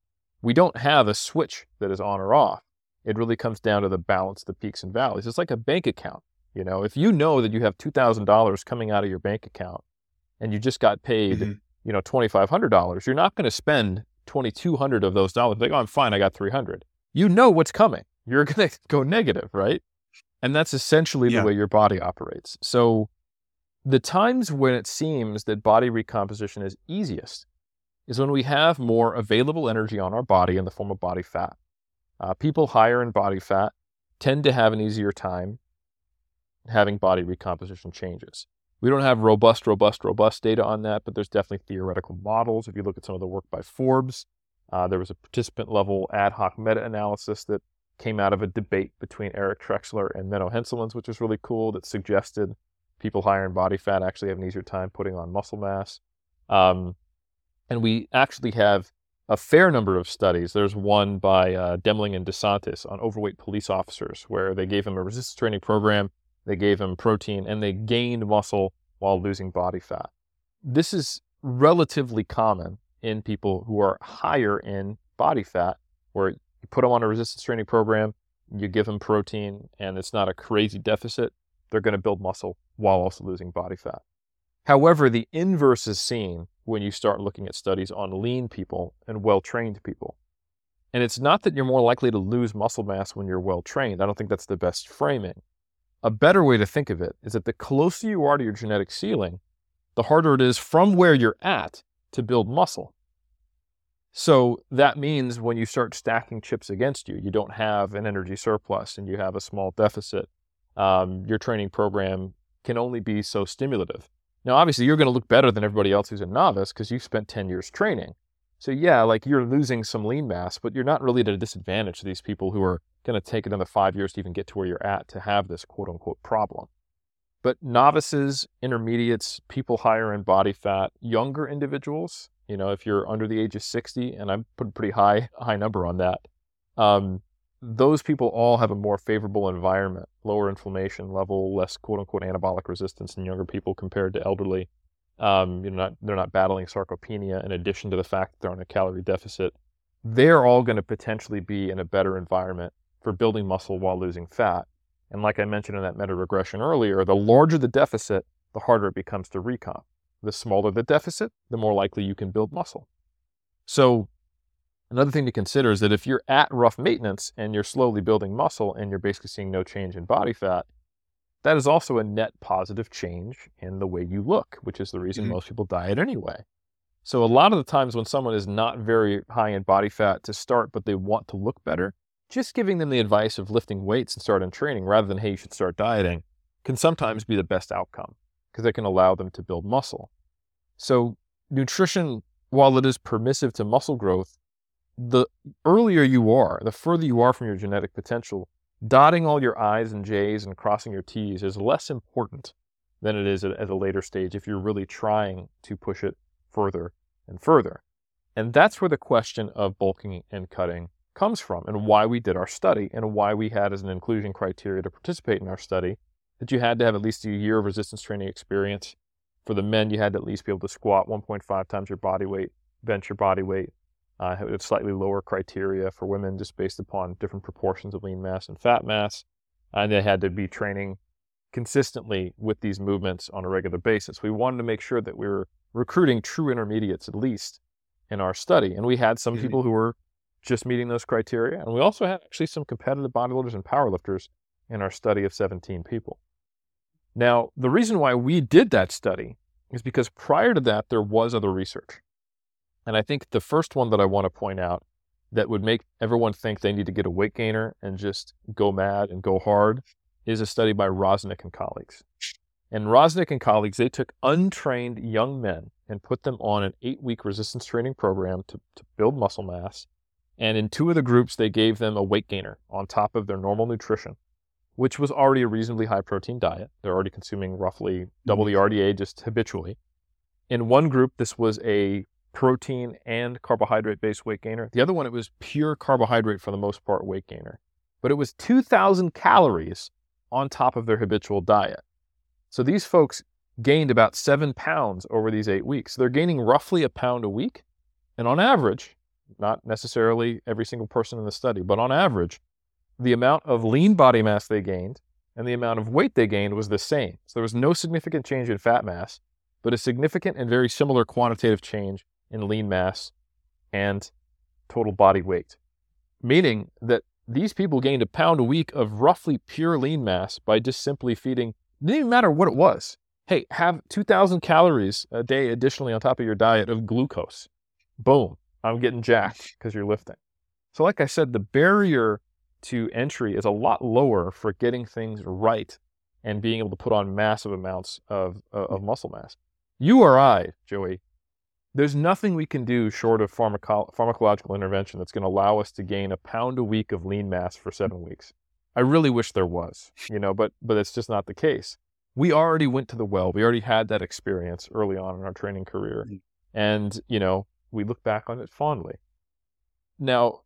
[SPEAKER 2] We don't have a switch that is on or off. It really comes down to the balance, the peaks and valleys. It's like a bank account. You know, if you know that you have $2,000 coming out of your bank account and you just got paid,
[SPEAKER 1] Mhm.
[SPEAKER 2] you know, $2,500, you're not going to spend 2,200 of those dollars. Like, oh, I'm fine. I got 300. You know what's coming. You're going to go negative, right? And that's essentially
[SPEAKER 1] Yeah.
[SPEAKER 2] the way your body operates. So the times when it seems that body recomposition is easiest is when we have more available energy on our body in the form of body fat. Uh, people higher in body fat tend to have an easier time having body recomposition changes. We don't have robust, robust, robust data on that, but there's definitely theoretical models. If you look at some of the work by Forbes, Uh, there was a participant level ad hoc meta analysis that came out of a debate between Eric Trexler and Menno Henselmans, which was really cool, that suggested people higher in body fat actually have an easier time putting on muscle mass. Um, and we actually have a fair number of studies. There's one by uh, Demling and DeSantis on overweight police officers, where they gave them a resistance training program, they gave them protein, and they gained muscle while losing body fat. This is relatively common in people who are higher in body fat, where you put them on a resistance training program, you give them protein, and it's not a crazy deficit. They're going to build muscle while also losing body fat. However, the inverse is seen when you start looking at studies on lean people and well trained people. And it's not that you're more likely to lose muscle mass when you're well trained. I don't think that's the best framing. A better way to think of it is that the closer you are to your genetic ceiling, the harder it is from where you're at to build muscle. So that means when you start stacking chips against you, you don't have an energy surplus and you have a small deficit. Um, your training program can only be so stimulative. Now, obviously, you're going to look better than everybody else who's a novice because you've spent 10 years training. So, yeah, like you're losing some lean mass, but you're not really at a disadvantage to these people who are going to take another five years to even get to where you're at to have this quote unquote problem. But novices, intermediates, people higher in body fat, younger individuals, you know, if you're under the age of 60, and I'm putting pretty high high number on that, um, those people all have a more favorable environment, lower inflammation level, less quote unquote anabolic resistance in younger people compared to elderly. Um, you know, not, they're not battling sarcopenia in addition to the fact that they're on a calorie deficit. They're all going to potentially be in a better environment for building muscle while losing fat. And like I mentioned in that meta regression earlier, the larger the deficit, the harder it becomes to recomp. The smaller the deficit, the more likely you can build muscle. So Another thing to consider is that if you're at rough maintenance and you're slowly building muscle and you're basically seeing no change in body fat, that is also a net positive change in the way you look, which is the reason mm-hmm. most people diet anyway. So, a lot of the times when someone is not very high in body fat to start, but they want to look better, just giving them the advice of lifting weights and starting training rather than, hey, you should start dieting, can sometimes be the best outcome because it can allow them to build muscle. So, nutrition, while it is permissive to muscle growth, the earlier you are, the further you are from your genetic potential, dotting all your I's and J's and crossing your T's is less important than it is at, a later stage if you're really trying to push it further and further. And that's where the question of bulking and cutting comes from and why we did our study and why we had as an inclusion criteria to participate in our study that you had to have at least a year of resistance training experience. For the men, you had to at least be able to squat 1.5 times your body weight, bench your body weight, uh, have slightly lower criteria for women just based upon different proportions of lean mass and fat mass. And they had to be training consistently with these movements on a regular basis. We wanted to make sure that we were recruiting true intermediates at least in our study. And we had some mm-hmm. people who were just meeting those criteria. And we also had actually some competitive bodybuilders and powerlifters in our study of 17 people. Now, the reason why we did that study is because prior to that, there was other research. And I think the first one that I want to point out that would make everyone think they need to get a weight gainer and just go mad and go hard is a study by Rozenek and colleagues. And Rozenek and colleagues, they took untrained young men and put them on an eight week resistance training program to, to build muscle mass. And in two of the groups, they gave them a weight gainer on top of their normal nutrition, which was already a reasonably high protein diet. They're already consuming roughly double the mm-hmm. RDA just habitually. In one group, this was a protein and carbohydrate based weight gainer. The other one, it was pure carbohydrate for the most part weight gainer. But it was 2,000 calories on top of their habitual diet. So these folks gained about seven pounds over these eight weeks. They're gaining roughly a pound a week. And on average, not necessarily every single person in the study, but on average, the amount of lean body mass they gained and the amount of weight they gained was the same. So there was no significant change in fat mass, but a significant and very similar quantitative change in lean mass and total body weight, meaning that these people gained a pound a week of roughly pure lean mass by just simply feeding, it didn't even matter what it was. Hey, have 2,000 calories a day additionally on top of your diet of glucose. Boom, I'm getting jacked because you're lifting. So, like I said, the barrier to entry is a lot lower for getting things right and being able to put on massive amounts of, uh, of muscle mass. You or I, Joey, there's nothing we can do short of pharmaco- pharmacological intervention that's going to allow us to gain a pound a week of lean mass for seven weeks. I really wish there was, you know, but but it's just not the case. We already went to the well. We already had that experience early on in our training career, mm. and you know, we look back on it fondly. Now,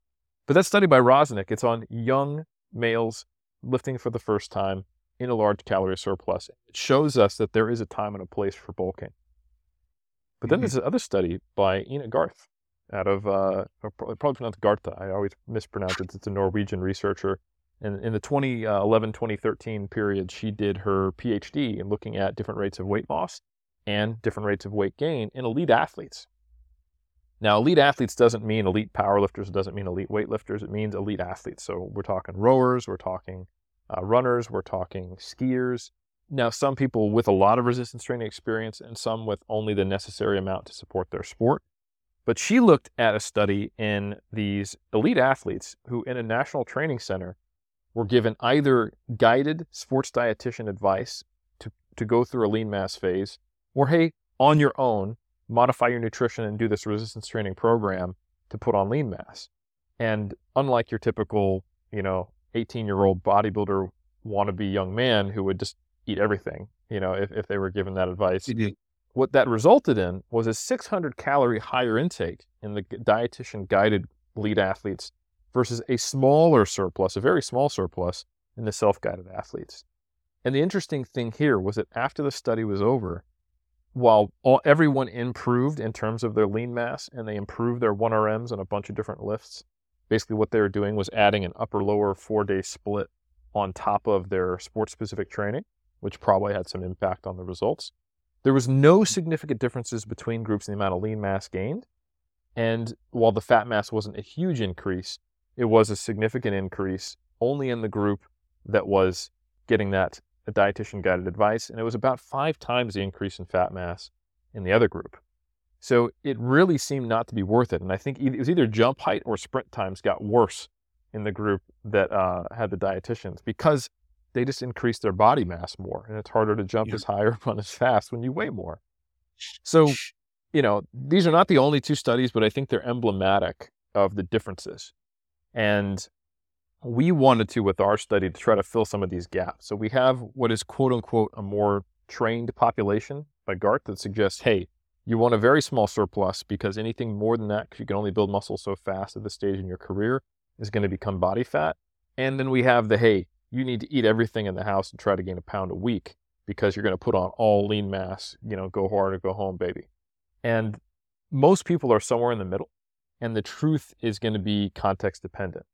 [SPEAKER 2] but that study by Rozenek, it's on young males lifting for the first time in a large calorie surplus. It shows us that there is a time and a place for bulking. But then mm-hmm. there's another study by Ina Garthe out of, uh, probably pronounced Gartha. I always mispronounce it. It's a Norwegian researcher. And in the 2011 2013 period, she did her PhD in looking at different rates of weight loss and different rates of weight gain in elite athletes. Now, elite athletes doesn't mean elite powerlifters, it doesn't mean elite weightlifters, it means elite athletes. So we're talking rowers, we're talking uh, runners, we're talking skiers. Now, some people with a lot of resistance training experience and some with only the necessary amount to support their sport. But she looked at a study in these elite athletes who, in a national training center, were given either guided sports dietitian advice to, to go through a lean mass phase, or hey, on your own, modify your nutrition and do this resistance training program to put on lean mass. And unlike your typical, you know, 18 year old bodybuilder wannabe young man who would just eat everything, you know, if, if they were given that advice. Mm-hmm. What that resulted in was a 600 calorie higher intake in the dietitian guided lead athletes versus a smaller surplus, a very small surplus in the self guided athletes. And the interesting thing here was that after the study was over, while all, everyone improved in terms of their lean mass and they improved their 1RMs on a bunch of different lifts, basically what they were doing was adding an upper lower four day split on top of their sports specific training, which probably had some impact on the results. There was no significant differences between groups in the amount of lean mass gained. And while the fat mass wasn't a huge increase, it was a significant increase only in the group that was getting that dietitian guided advice. And it was about five times the increase in fat mass in the other group. So it really seemed not to be worth it. And I think it was either jump height or sprint times got worse in the group that uh, had the dietitians because they just increase their body mass more. And it's harder to jump yeah. as high or run as fast when you weigh more. So, you know, these are not the only two studies, but I think they're emblematic of the differences. And we wanted to, with our study, to try to fill some of these gaps. So we have what is quote unquote a more trained population by Garthe that suggests, hey, you want a very small surplus because anything more than that, because you can only build muscle so fast at this stage in your career, is going to become body fat. And then we have the hey, you need to eat everything in the house and try to gain a pound a week because you're going to put on all lean mass, you know, go hard or go home, baby. And most people are somewhere in the middle. And the truth is going to be context dependent.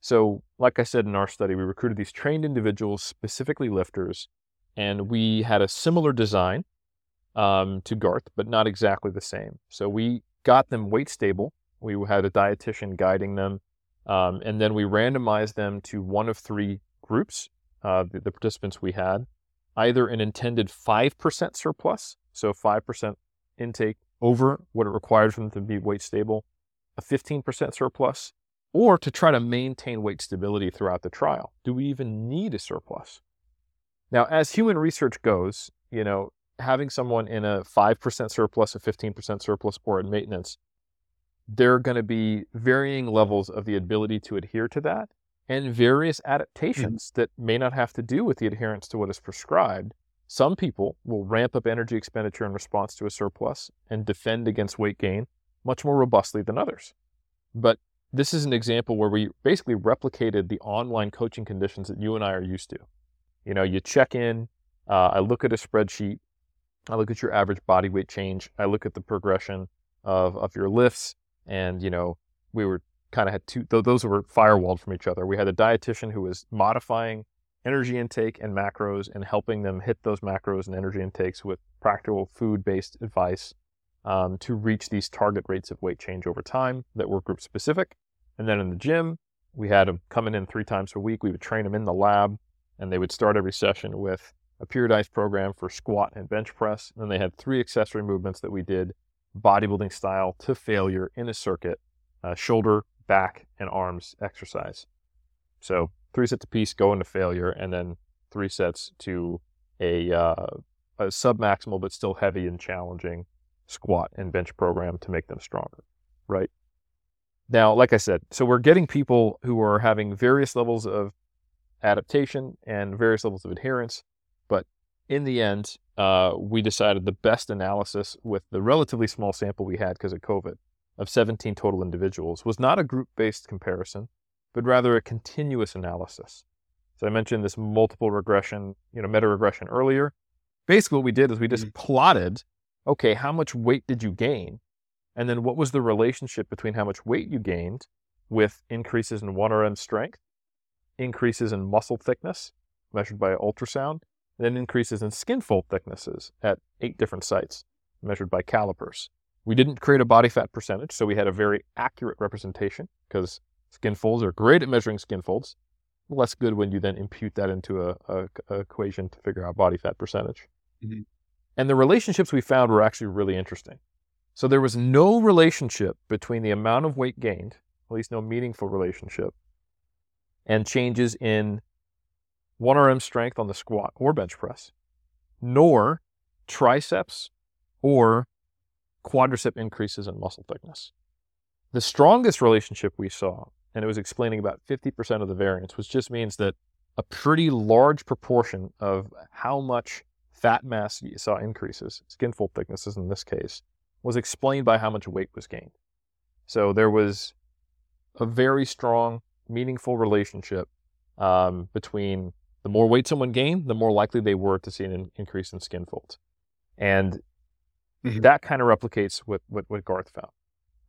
[SPEAKER 2] So, like I said in our study, we recruited these trained individuals, specifically lifters, and we had a similar design um, to Garthe, but not exactly the same. So we got them weight stable. We had a dietitian guiding them, um, and then we randomized them to one of three groups. Uh, the, the, participants we had either an intended five percent surplus, so five percent intake over what it required for them to be weight stable, a fifteen percent surplus, or to try to maintain weight stability throughout the trial. Do we even need a surplus? Now, as human research goes, you know, having someone in a 5% surplus, a 15% surplus, or in maintenance, there are going to be varying levels of the ability to adhere to that and various mm-hmm. adaptations mm-hmm. that may not have to do with the adherence to what is prescribed. Some people will ramp up energy expenditure in response to a surplus and defend against weight gain much more robustly than others. But this is an example where we basically replicated the online coaching conditions that you and I are used to. You know, you check in, uh, I look at a spreadsheet, I look at your average body weight change. I look at the progression of, of your lifts. And, you know, we were kind of had two, those were firewalled from each other. We had a dietitian who was modifying energy intake and macros and helping them hit those macros and energy intakes with practical food based advice um, to reach these target rates of weight change over time that were group specific. And then in the gym, we had them coming in three times a week. We would train them in the lab and they would start every session with a periodized program for squat and bench press. And then they had three accessory movements that we did bodybuilding style to failure in a circuit uh, shoulder, back, and arms exercise. So three sets apiece go into failure, and then three sets to a, uh, a submaximal but still heavy and challenging squat and bench program to make them stronger, right? Now, like I said, so we're getting people who are having various levels of adaptation and various levels of adherence, but in the end, uh, we decided the best analysis with the relatively small sample we had because of COVID of 17 total individuals was not a group based comparison, but rather a continuous analysis. So I mentioned this multiple regression, you know, meta regression earlier. Basically, what we did is we just mm-hmm. plotted okay, how much weight did you gain? And then what was the relationship between how much weight you gained with increases in 1RM strength, increases in muscle thickness measured by ultrasound, then increases in skin fold thicknesses at eight different sites measured by calipers. We didn't create a body fat percentage, so we had a very accurate representation because skin folds are great at measuring skin folds. Less good when you then impute that into a, a, a equation to figure out body fat percentage. Mm-hmm. And the relationships we found were actually really interesting. So there was no relationship between the amount of weight gained, at least no meaningful relationship, and changes in 1RM strength on the squat or bench press, nor triceps or quadricep increases in muscle thickness. The strongest relationship we saw, and it was explaining about 50% of the variance, which just means that a pretty large proportion of how much fat mass you saw increases, skin fold thicknesses in this case, was explained by how much weight was gained. So there was a very strong, meaningful relationship um, between the more weight someone gained, the more likely they were to see an increase in skin folds. And mm-hmm. that kind of replicates what, what, what Garthe found.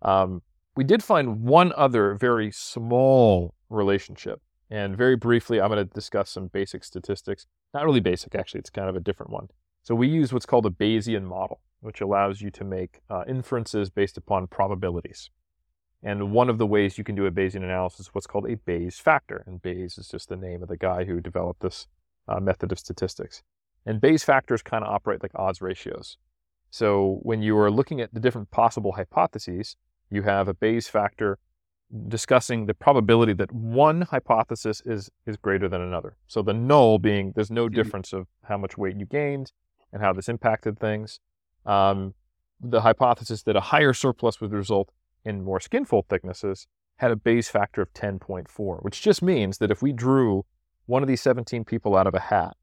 [SPEAKER 2] Um, we did find one other very small relationship. And very briefly, I'm going to discuss some basic statistics. Not really basic, actually, it's kind of a different one. So we use what's called a Bayesian model, which allows you to make uh, inferences based upon probabilities. And one of the ways you can do a Bayesian analysis is what's called a Bayes factor. And Bayes is just the name of the guy who developed this uh, method of statistics. And Bayes factors kind of operate like odds ratios. So when you are looking at the different possible hypotheses, you have a Bayes factor discussing the probability that one hypothesis is, is greater than another. So the null being there's no mm-hmm. difference of how much weight you gained and how this impacted things. Um, the hypothesis that a higher surplus would result in more skin fold thicknesses had a Bayes factor of 10.4, which just means that if we drew one of these 17 people out of a hat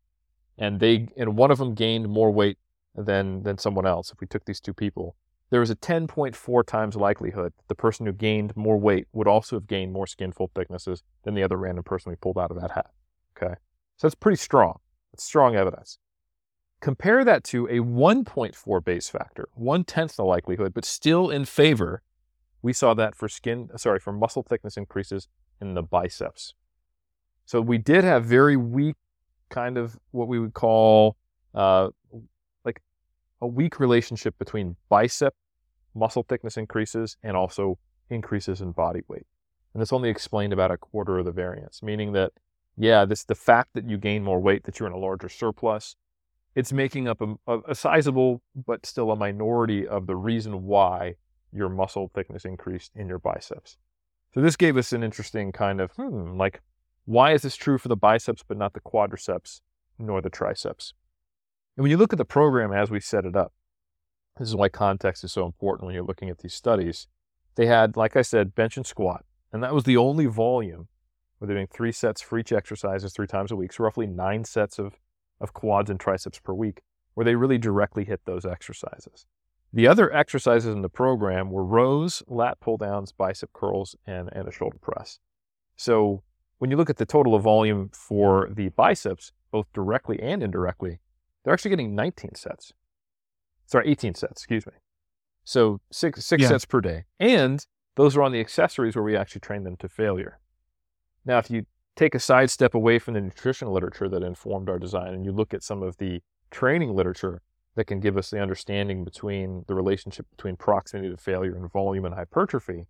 [SPEAKER 2] and they and one of them gained more weight than than someone else, if we took these two people, there was a 10.4 times likelihood the person who gained more weight would also have gained more skin fold thicknesses than the other random person we pulled out of that hat. Okay. So that's pretty strong. It's strong evidence. Compare that to a 1.4 Bayes factor, one tenth the likelihood, but still in favor we saw that for skin, sorry, for muscle thickness increases in the biceps. So we did have very weak, kind of what we would call uh, a weak relationship between bicep muscle thickness increases and also increases in body weight. And this only explained about a quarter of the variance, meaning that, yeah, this the fact that you gain more weight, that you're in a larger surplus, it's making up a, a sizable but still a minority of the reason why your muscle thickness increased in your biceps. So this gave us an interesting kind of, hmm, like, why is this true for the biceps but not the quadriceps nor the triceps? And when you look at the program as we set it up, this is why context is so important when you're looking at these studies. They had, like I said, bench and squat, and that was the only volume where they're doing three sets for each exercises three times a week, so roughly nine sets of, of quads and triceps per week, where they really directly hit those exercises. The other exercises in the program were rows, lat pull downs, bicep curls, and, and a shoulder press. So when you look at the total of volume for the biceps, both directly and indirectly, they're actually getting 19 sets. Sorry, 18 sets, excuse me. So six, six yeah. sets per day. And those are on the accessories where we actually train them to failure. Now, if you take a sidestep away from the nutrition literature that informed our design and you look at some of the training literature, that can give us the understanding between the relationship between proximity to failure and volume and hypertrophy.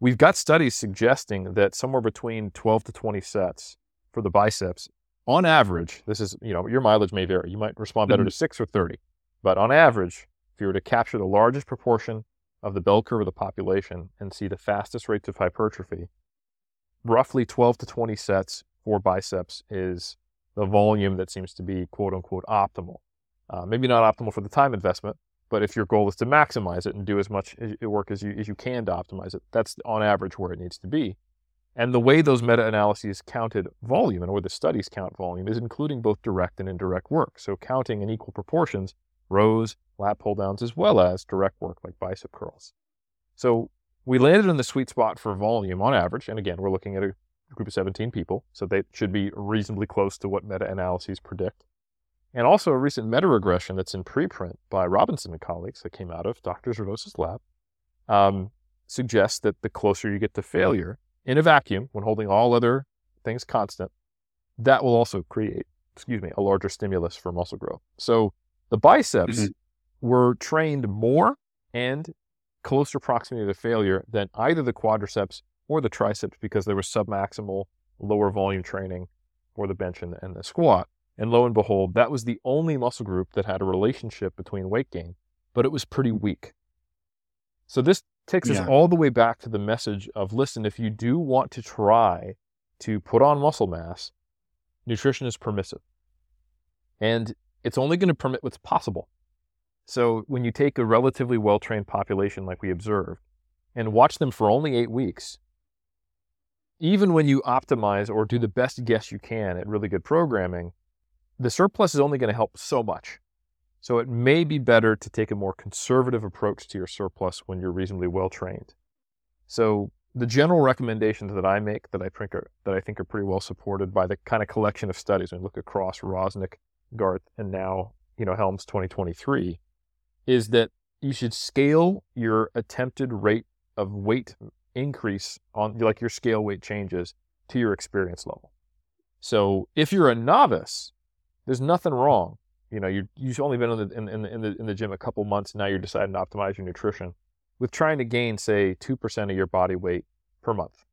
[SPEAKER 2] We've got studies suggesting that somewhere between 12 to 20 sets for the biceps, on average, this is, you know, your mileage may vary. You might respond better mm-hmm. to six or 30, but on average, if you were to capture the largest proportion of the bell curve of the population and see the fastest rates of hypertrophy, roughly 12 to 20 sets for biceps is the volume that seems to be quote unquote optimal. Uh, maybe not optimal for the time investment, But if your goal is to maximize it and do as much work as you, as you can to optimize it, that's on average where it needs to be. And the way those meta analyses counted volume and where the studies count volume is including both direct and indirect work. So counting in equal proportions rows, lat pull downs, as well as direct work like bicep curls. So we landed in the sweet spot for volume on average. And again, we're looking at a group of 17 people. So they should be reasonably close to what meta analyses predict. And also a recent meta regression that's in preprint by Robinson and colleagues that came out of Dr. Zourdos's lab um, suggests that the closer you get to failure in a vacuum, when holding all other things constant, that will also create, excuse me, a larger stimulus for muscle growth. So the biceps mm-hmm. were trained more and closer proximity to failure than either the quadriceps or the triceps because there was submaximal lower volume training for the bench and the, and the squat. And lo and behold, that was the only muscle group that had a relationship between weight gain, but it was pretty weak. So this takes yeah. us all the way back to the message of listen, if you do want to try to put on muscle mass, nutrition is permissive. And it's only going to permit what's possible. So when you take a relatively well trained population like we observed and watch them for only eight weeks, even when you optimize or do the best guess you can at really good programming, the surplus is only going to help so much. So it may be better to take a more conservative approach to your surplus when you're reasonably well trained. So the general recommendations that I make that I think are that I think are pretty well supported by the kind of collection of studies and look across Rozenek, Garthe, and now you know Helms 2023 is that you should scale your attempted rate of weight increase on like your scale weight changes to your experience level. So if you're a novice, there's nothing wrong. You know, you you've only been in the, in, in, the, in the gym a couple months. Now you're deciding to optimize your nutrition with trying to gain, say, 2% of your body weight per month.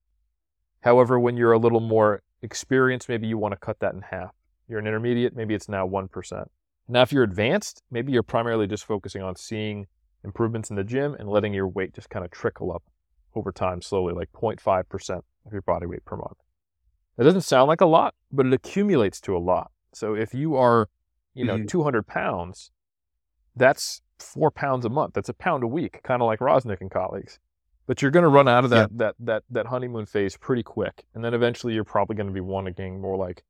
[SPEAKER 2] However, when you're a little more experienced, maybe you want to cut that in half. You're an intermediate, maybe it's now 1%. Now, if you're advanced, maybe you're primarily just focusing on seeing improvements in the gym and letting your weight just kind of trickle up over time slowly, like 0.5% of your body weight per month. That doesn't sound like a lot, but it accumulates to a lot. So if you are, you know, mm-hmm. 200 pounds, that's four pounds a month. That's a pound a week, kind of like Rozenek and colleagues. But you're going to run out of that, that, that, that honeymoon phase pretty quick. And then eventually you're probably going to be wanting more like,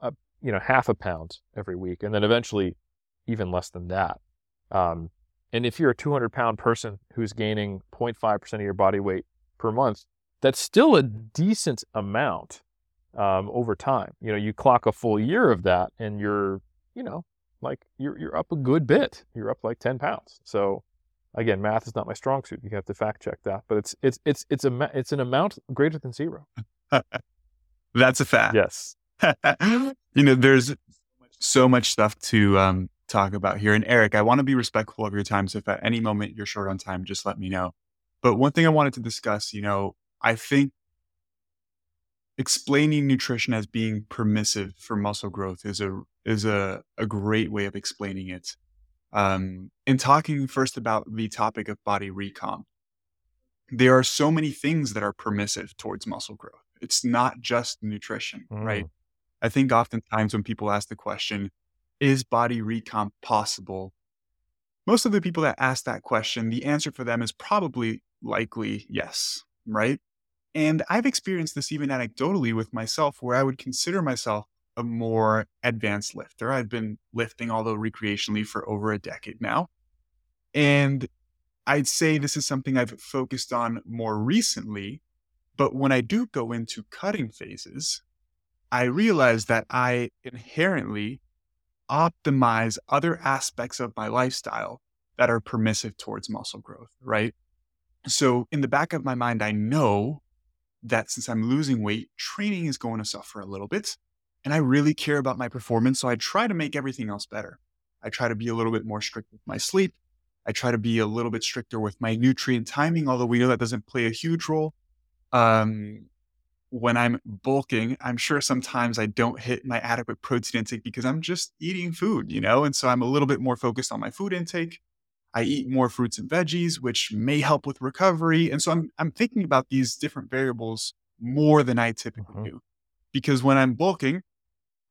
[SPEAKER 2] a, you know, half a pound every week. And then eventually even less than that. Um, and if you're a 200 pound person who's gaining 0.5% of your body weight per month, that's still a decent amount um, over time. You know, you clock a full year of that, and you're, you know, like you're you're up a good bit. You're up like ten pounds. So, again, math is not my strong suit. You have to fact check that, but it's it's it's it's a it's an amount greater than zero.
[SPEAKER 1] That's a fact.
[SPEAKER 2] Yes.
[SPEAKER 1] you know, there's so much stuff to um, talk about here. And Eric, I want to be respectful of your time. So if at any moment you're short on time, just let me know. But one thing I wanted to discuss, you know, I think explaining nutrition as being permissive for muscle growth is a is a, a great way of explaining it. Um, and talking first about the topic of body recomp, there are so many things that are permissive towards muscle growth. It's not just nutrition, mm. right? I think oftentimes when people ask the question, is body recomp possible? Most of the people that ask that question, the answer for them is probably likely yes, right? And I've experienced this even anecdotally with myself, where I would consider myself a more advanced lifter. I've been lifting, although recreationally, for over a decade now. And I'd say this is something I've focused on more recently. But when I do go into cutting phases, I realize that I inherently optimize other aspects of my lifestyle that are permissive towards muscle growth, right? So in the back of my mind, I know that since I'm losing weight, training is going to suffer a little bit. And I really care about my performance. So I try to make everything else better. I try to be a little bit more strict with my sleep. I try to be a little bit stricter with my nutrient timing, although we know that doesn't play a huge role. Um, when I'm bulking, I'm sure sometimes I don't hit my adequate protein intake because I'm just eating food, you know? And so I'm a little bit more focused on my food intake. I eat more fruits and veggies, which may help with recovery. And so I'm, I'm thinking about these different variables more than I typically mm-hmm. do. Because when I'm bulking,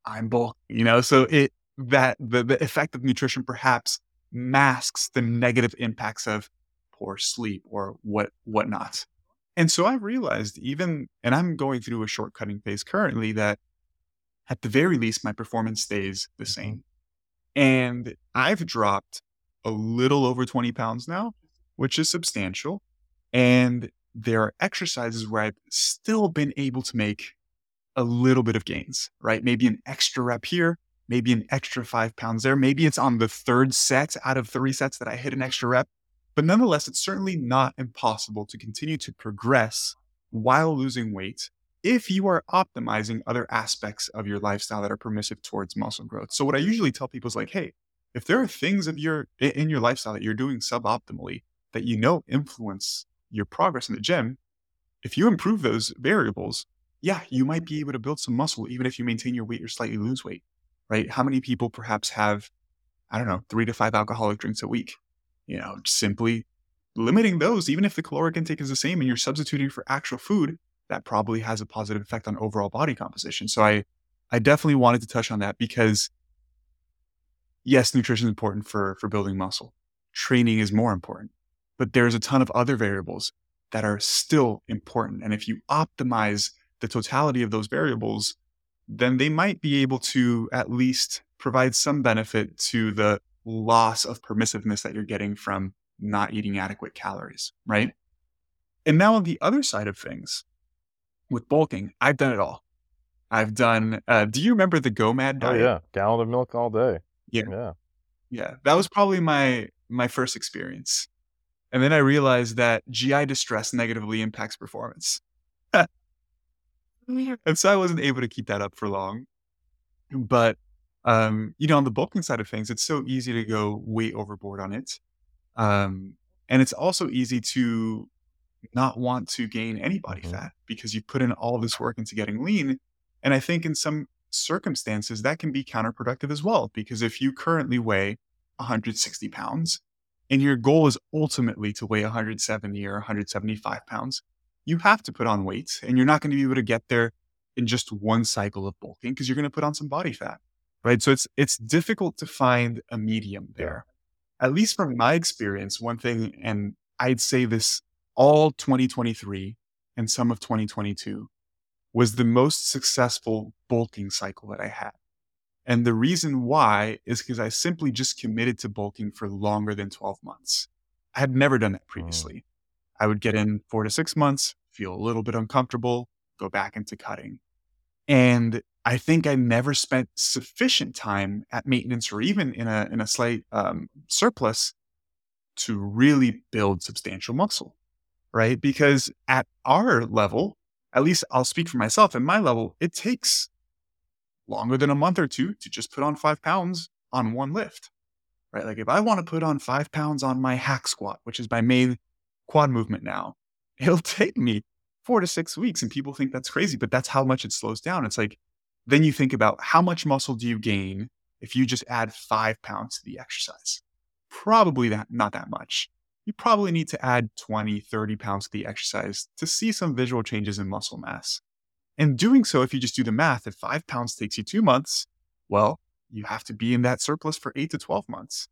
[SPEAKER 1] I'm bulking, you know, so it, that the, the effect of nutrition perhaps masks the negative impacts of poor sleep or what whatnot. And so I realized even, and I'm going through a shortcutting phase currently, that at the very least, my performance stays the mm-hmm. same. And I've dropped a little over 20 pounds now, which is substantial. And there are exercises where I've still been able to make a little bit of gains, right? Maybe an extra rep here, maybe an extra five pounds there. Maybe it's on the third set out of three sets that I hit an extra rep. But nonetheless, it's certainly not impossible to continue to progress while losing weight if you are optimizing other aspects of your lifestyle that are permissive towards muscle growth. So what I usually tell people is like, hey, if there are things of your in your lifestyle that you're doing suboptimally that you know influence your progress in the gym, if you improve those variables, yeah, you might be able to build some muscle even if you maintain your weight or slightly lose weight. Right? How many people perhaps have I don't know, 3 to 5 alcoholic drinks a week? You know, simply limiting those even if the caloric intake is the same and you're substituting for actual food, that probably has a positive effect on overall body composition. So I I definitely wanted to touch on that because yes, nutrition is important for for building muscle. Training is more important. But there's a ton of other variables that are still important. And if you optimize the totality of those variables, then they might be able to at least provide some benefit to the loss of permissiveness that you're getting from not eating adequate calories, right? And now on the other side of things, with bulking, I've done it all. I've done. Uh, do you remember the GOMAD
[SPEAKER 2] diet? Oh yeah, gallon of milk all day.
[SPEAKER 1] Yeah, yeah, yeah. That was probably my my first experience, and then I realized that GI distress negatively impacts performance, so I wasn't able to keep that up for long. But um, you know, on the bulking side of things, it's so easy to go way overboard on it, um, and it's also easy to not want to gain any body mm-hmm. fat because you put in all this work into getting lean. And I think in some circumstances that can be counterproductive as well. Because if you currently weigh 160 pounds and your goal is ultimately to weigh 170 or 175 pounds, you have to put on weight and you're not going to be able to get there in just one cycle of bulking because you're going to put on some body fat. Right. So it's it's difficult to find a medium there. At least from my experience, one thing, and I'd say this all 2023 and some of 2022 was the most successful bulking cycle that I had. And the reason why is because I simply just committed to bulking for longer than 12 months. I had never done that mm. previously. I would get in four to six months, feel a little bit uncomfortable, go back into cutting. And I think I never spent sufficient time at maintenance or even in a, in a slight um, surplus to really build substantial muscle right? Because at our level, at least I'll speak for myself, at my level, it takes longer than a month or two to just put on five pounds on one lift, right? Like if I want to put on five pounds on my hack squat, which is my main quad movement now, it'll take me four to six weeks. And people think that's crazy, but that's how much it slows down. It's like, then you think about how much muscle do you gain if you just add five pounds to the exercise? Probably that, not that much you probably need to add 20, 30 pounds to the exercise to see some visual changes in muscle mass. And doing so, if you just do the math, if five pounds takes you two months, well, you have to be in that surplus for eight to 12 months.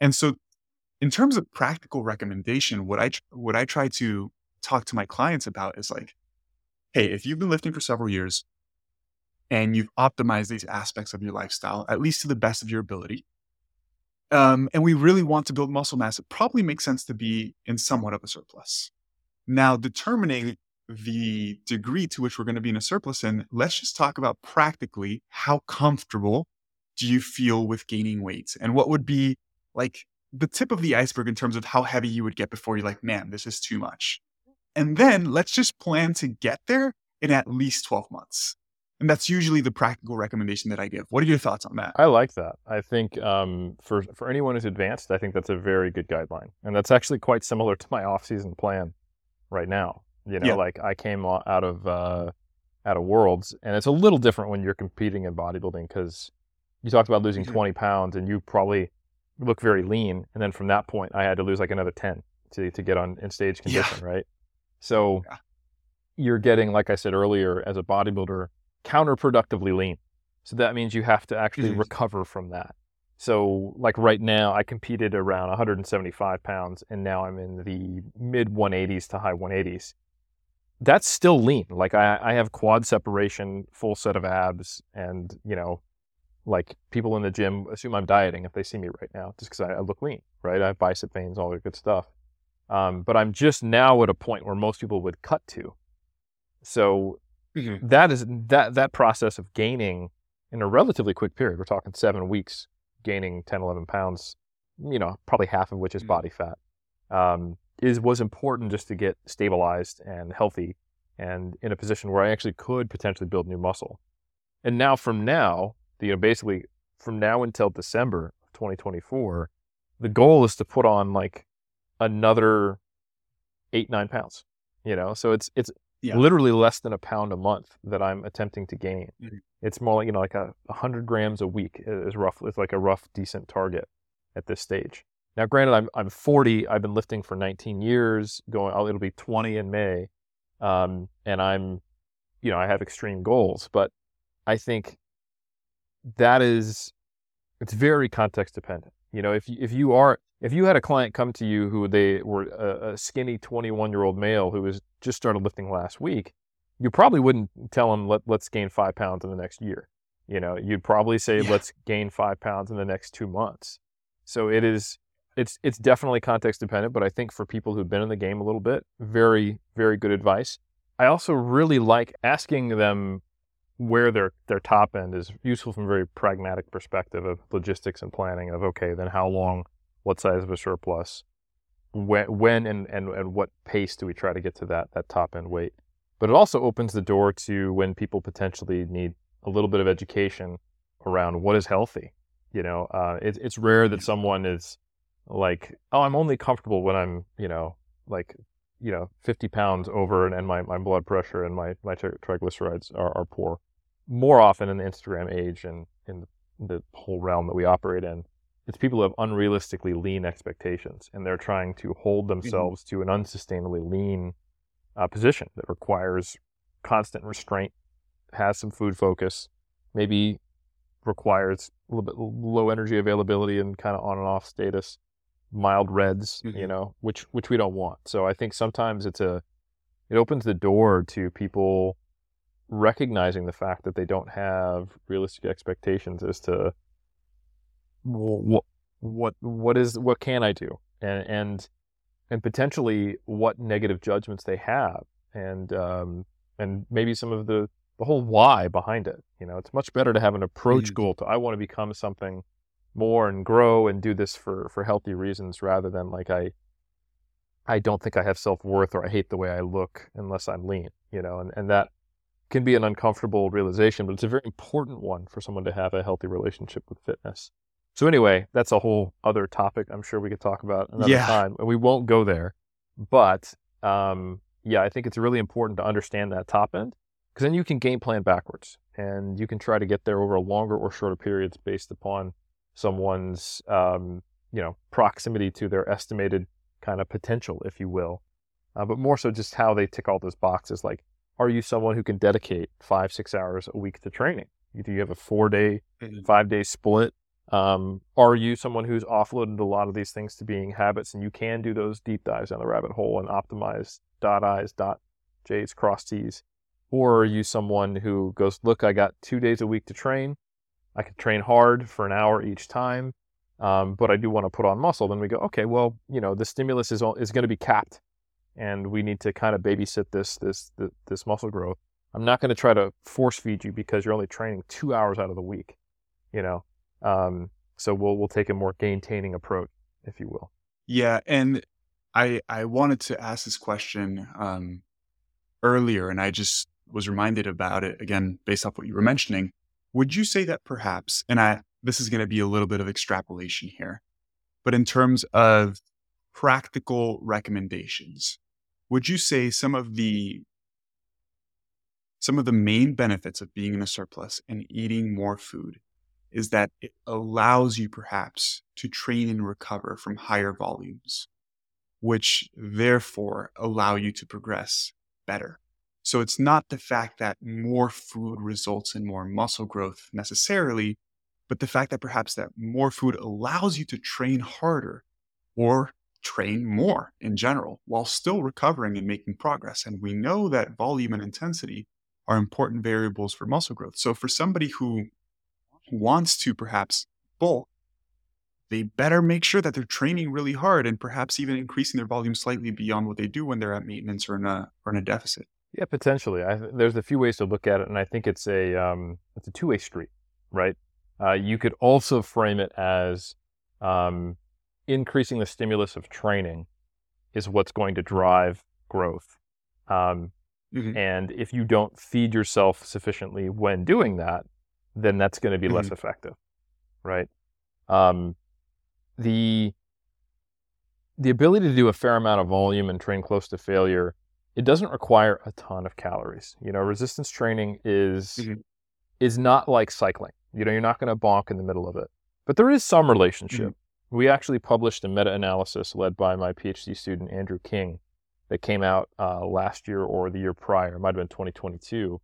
[SPEAKER 1] And so, in terms of practical recommendation, what I, what I try to talk to my clients about is like, hey, if you've been lifting for several years and you've optimized these aspects of your lifestyle, at least to the best of your ability, um, and we really want to build muscle mass, it probably makes sense to be in somewhat of a surplus. Now, determining the degree to which we're going to be in a surplus and let's just talk about practically how comfortable do you feel with gaining weight and what would be like the tip of the iceberg in terms of how heavy you would get before you're like, man, this is too much. And then let's just plan to get there in at least 12 months. And that's usually the practical recommendation that I give. What are your thoughts on that?
[SPEAKER 2] I like that. I think um, for for anyone who's advanced, I think that's a very good guideline, and that's actually quite similar to my off-season plan right now. You know, yeah. like I came out of uh, out of Worlds, and it's a little different when you're competing in bodybuilding because you talked about losing mm-hmm. 20 pounds, and you probably look very lean, and then from that point, I had to lose like another 10 to to get on in stage condition, yeah. right? So yeah. you're getting, like I said earlier, as a bodybuilder counterproductively lean. So that means you have to actually mm-hmm. recover from that. So, like right now, I competed around 175 pounds, and now I'm in the mid 180s to high 180s. That's still lean. Like I, I have quad separation, full set of abs, and you know, like people in the gym assume I'm dieting if they see me right now, just because I, I, look lean, right? I have bicep veins, all that good stuff. Um, but I'm just now at a point where most people would cut to. So mm-hmm. that is that that process of gaining in a relatively quick period. We're talking seven weeks gaining 10, 11 pounds, you know, probably half of which is mm-hmm. body fat, um, is was important just to get stabilized and healthy and in a position where I actually could potentially build new muscle. And now from now, you know, basically from now until December of 2024, the goal is to put on like another eight, nine pounds, you know? So it's, it's yeah. literally less than a pound a month that I'm attempting to gain. Mm-hmm. It's more like you know like a, hundred grams a week is rough. It's like a rough decent target at this stage. Now, granted, I'm I'm 40. I've been lifting for 19 years. Going, oh, it'll be 20 in May, um, and I'm, you know, I have extreme goals. But I think that is, it's very context dependent. You know, if you, if you are if you had a client come to you who they were a, a skinny 21 year old male who was just started lifting last week, you probably wouldn't tell them Let, let's gain five pounds in the next year. You know, you'd probably say yeah. let's gain five pounds in the next two months. So it is it's it's definitely context dependent, but I think for people who've been in the game a little bit, very very good advice. I also really like asking them where their their top end is useful from a very pragmatic perspective of logistics and planning of okay, then how long what size of a surplus, when, when and, and, and what pace do we try to get to that, that top end weight. But it also opens the door to when people potentially need a little bit of education around what is healthy. You know, uh, it, it's rare that someone is like, oh, I'm only comfortable when I'm, you know, like, you know, 50 pounds over and, and my, my blood pressure and my, my triglycerides are, are poor. More often in the Instagram age and in the whole realm that we operate in, it's people who have unrealistically lean expectations and they're trying to hold mm-hmm. themselves mm-hmm. to an unsustainably lean uh, position that requires constant restraint, has some food focus, maybe requires a little bit low energy availability and kind of on and off status, mild RED-S, mm-hmm. you know, which which we don't want. So I think sometimes it's a it opens the door to people recognizing the fact that they don't have realistic expectations as to what what what is what can I do and and and potentially what negative judgments they have and um, and maybe some of the the whole why behind it. You know, it's much better to have an approach mm. goal to I want to become something more and grow and do this for for healthy reasons rather than like I I don't think I have self worth or I hate the way I look unless I'm lean. You know, and and that can be an uncomfortable realization, but it's a very important one for someone to have a healthy relationship with fitness. So anyway, that's a whole other topic. I'm sure we could talk about another yeah. time. We won't go there, but um, yeah, I think it's really important to understand that top end because then you can game plan backwards and you can try to get there over a longer or shorter periods based upon someone's um, you know proximity to their estimated kind of potential, if you will. Uh, but more so just how they tick all those boxes. Like, are you someone who can dedicate five, six hours a week to training? Do you have a four day, mm-hmm. five day split? Um, are you someone who's offloaded a lot of these things to being habits and you can do those deep dives down the rabbit hole and optimize dot I's, dot J's, cross T's? Or are you someone who goes, look, I got two days a week to train. I can train hard for an hour each time, um, but I do want to put on muscle. Then we go, okay, well, you know, the stimulus is, is going to be capped and we need to kind of babysit this, this, this, muscle growth. I'm not going to try to force feed you because you're only training two hours out of the week, you know? Um, so we'll we'll take a more gaintaining approach, if you will.
[SPEAKER 1] Yeah, and I I wanted to ask this question um, earlier, and I just was reminded about it again based off what you were mentioning. Would you say that perhaps, and I this is going to be a little bit of extrapolation here, but in terms of practical recommendations, would you say some of the some of the main benefits of being in a surplus and eating more food is that it allows you perhaps to train and recover from higher volumes, which therefore allow you to progress better. So it's not the fact that more food results in more muscle growth necessarily, but the fact that perhaps that more food allows you to train harder or train more in general while still recovering and making progress. And we know that volume and intensity are important variables for muscle growth. So for somebody who wants to perhaps bulk, they better make sure that they're training really hard and perhaps even increasing their volume slightly beyond what they do when they're at maintenance or in a or in a deficit.
[SPEAKER 2] Yeah, potentially. I, there's a few ways to look at it, and I think it's a um, it's a two way street, right? Uh, you could also frame it as um, increasing the stimulus of training is what's going to drive growth. Um, mm-hmm. And if you don't feed yourself sufficiently when doing that, then that's going to be mm-hmm. less effective, right? Um, the the ability to do a fair amount of volume and train close to failure, it doesn't require a ton of calories. You know, resistance training is mm-hmm. is not like cycling. You know, you're not going to bonk in the middle of it, but there is some relationship. We actually published a meta-analysis led by my PhD student Andrew King that came out uh, last year or the year prior, it might have been 2022,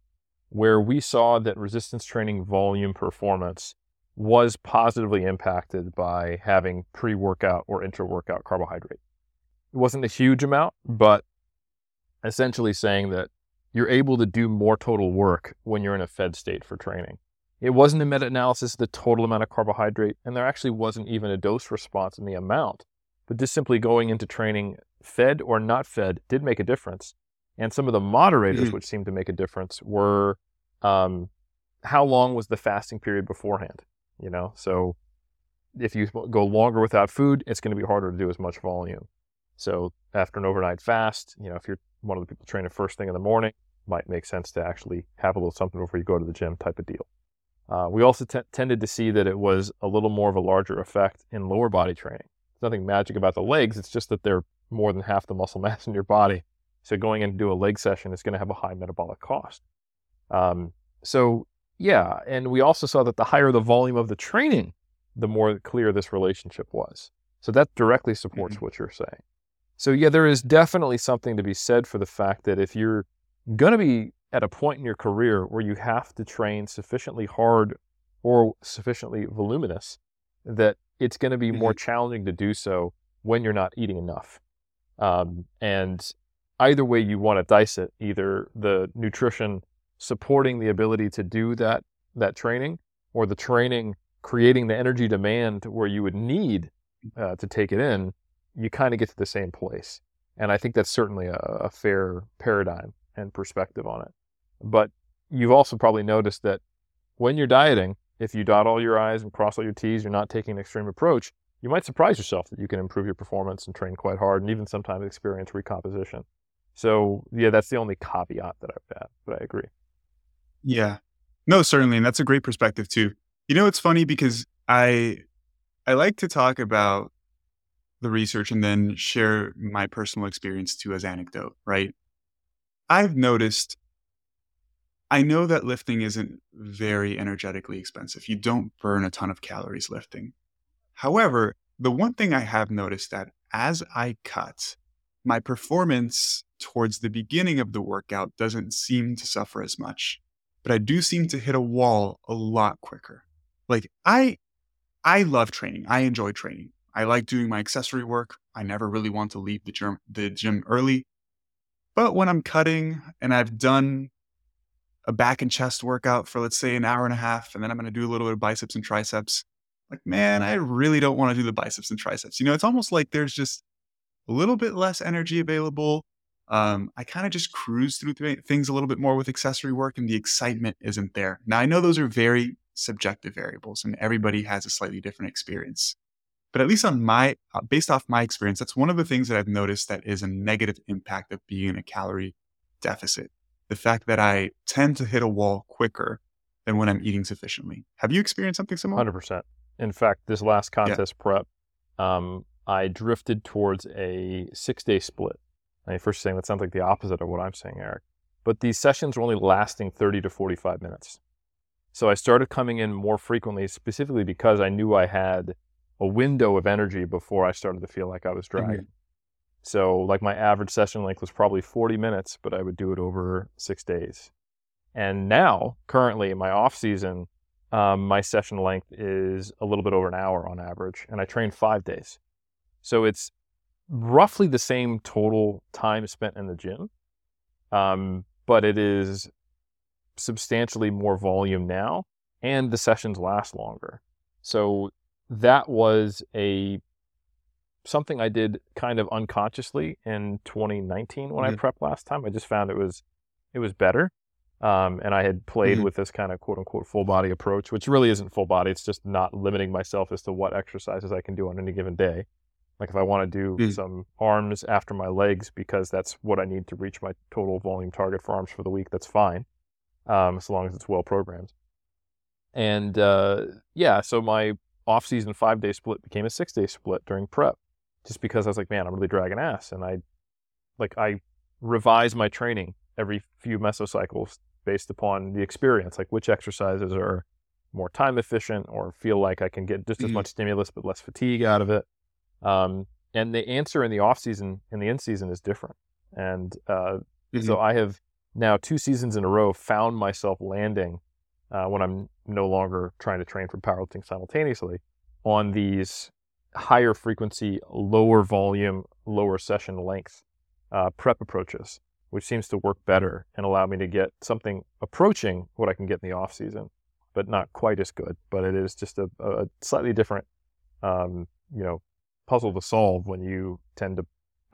[SPEAKER 2] where we saw that resistance training volume performance was positively impacted by having pre workout or intra workout carbohydrate. It wasn't a huge amount, but essentially saying that you're able to do more total work when you're in a fed state for training. It wasn't a meta analysis of the total amount of carbohydrate, and there actually wasn't even a dose response in the amount. But just simply going into training, fed or not fed, did make a difference. And some of the moderators, mm-hmm. which seemed to make a difference, were um, how long was the fasting period beforehand? you know so if you go longer without food it's going to be harder to do as much volume so after an overnight fast you know if you're one of the people training first thing in the morning might make sense to actually have a little something before you go to the gym type of deal uh, we also t- tended to see that it was a little more of a larger effect in lower body training there's nothing magic about the legs it's just that they're more than half the muscle mass in your body so going in to do a leg session is going to have a high metabolic cost um, so yeah, and we also saw that the higher the volume of the training, the more clear this relationship was. So that directly supports mm-hmm. what you're saying. So yeah, there is definitely something to be said for the fact that if you're going to be at a point in your career where you have to train sufficiently hard or sufficiently voluminous, that it's going to be mm-hmm. more challenging to do so when you're not eating enough. Um, and either way you want to dice it, either the nutrition supporting the ability to do that that training or the training creating the energy demand where you would need uh, to take it in, you kind of get to the same place. And I think that's certainly a, a fair paradigm and perspective on it. But you've also probably noticed that when you're dieting, if you dot all your I's and cross all your T's, you're not taking an extreme approach, you might surprise yourself that you can improve your performance and train quite hard and even sometimes experience recomposition. So, yeah, that's the only caveat that I've had, but I agree.
[SPEAKER 1] Yeah. No, certainly. And that's a great perspective too. You know, it's funny because I I like to talk about the research and then share my personal experience too as anecdote, right? I've noticed I know that lifting isn't very energetically expensive. You don't burn a ton of calories lifting. However, the one thing I have noticed that as I cut, my performance towards the beginning of the workout doesn't seem to suffer as much but I do seem to hit a wall a lot quicker. Like I I love training. I enjoy training. I like doing my accessory work. I never really want to leave the gym the gym early. But when I'm cutting and I've done a back and chest workout for let's say an hour and a half and then I'm going to do a little bit of biceps and triceps, like man, I really don't want to do the biceps and triceps. You know, it's almost like there's just a little bit less energy available um, I kind of just cruise through th- things a little bit more with accessory work, and the excitement isn't there. Now, I know those are very subjective variables, and everybody has a slightly different experience. But at least on my, uh, based off my experience, that's one of the things that I've noticed that is a negative impact of being in a calorie deficit. The fact that I tend to hit a wall quicker than when I'm eating sufficiently. Have you experienced something similar?
[SPEAKER 2] 100%. In fact, this last contest yeah. prep, um, I drifted towards a six day split I mean, first saying that sounds like the opposite of what I'm saying, Eric. But these sessions were only lasting 30 to 45 minutes. So I started coming in more frequently, specifically because I knew I had a window of energy before I started to feel like I was dragging. Mm-hmm. So, like my average session length was probably 40 minutes, but I would do it over six days. And now, currently, in my off season, um, my session length is a little bit over an hour on average, and I train five days. So it's roughly the same total time spent in the gym, um, but it is substantially more volume now, and the sessions last longer. So that was a something I did kind of unconsciously in 2019 when mm-hmm. I prepped last time. I just found it was it was better. Um, and I had played mm-hmm. with this kind of quote unquote full body approach, which really isn't full body. It's just not limiting myself as to what exercises I can do on any given day. Like if I want to do mm-hmm. some arms after my legs because that's what I need to reach my total volume target for arms for the week, that's fine, um, as long as it's well programmed. And uh, yeah, so my off season five day split became a six day split during prep just because I was like, man, I'm really dragging ass. And I, like, I revise my training every few mesocycles based upon the experience, like which exercises are more time efficient or feel like I can get just as mm-hmm. much stimulus but less fatigue out of it. Um, and the answer in the off season and the in season is different. And uh, mm-hmm. so I have now two seasons in a row found myself landing uh, when I'm no longer trying to train for powerlifting simultaneously on these higher frequency, lower volume, lower session length uh, prep approaches, which seems to work better and allow me to get something approaching what I can get in the off season, but not quite as good. But it is just a, a slightly different, um, you know, puzzle to solve when you tend to,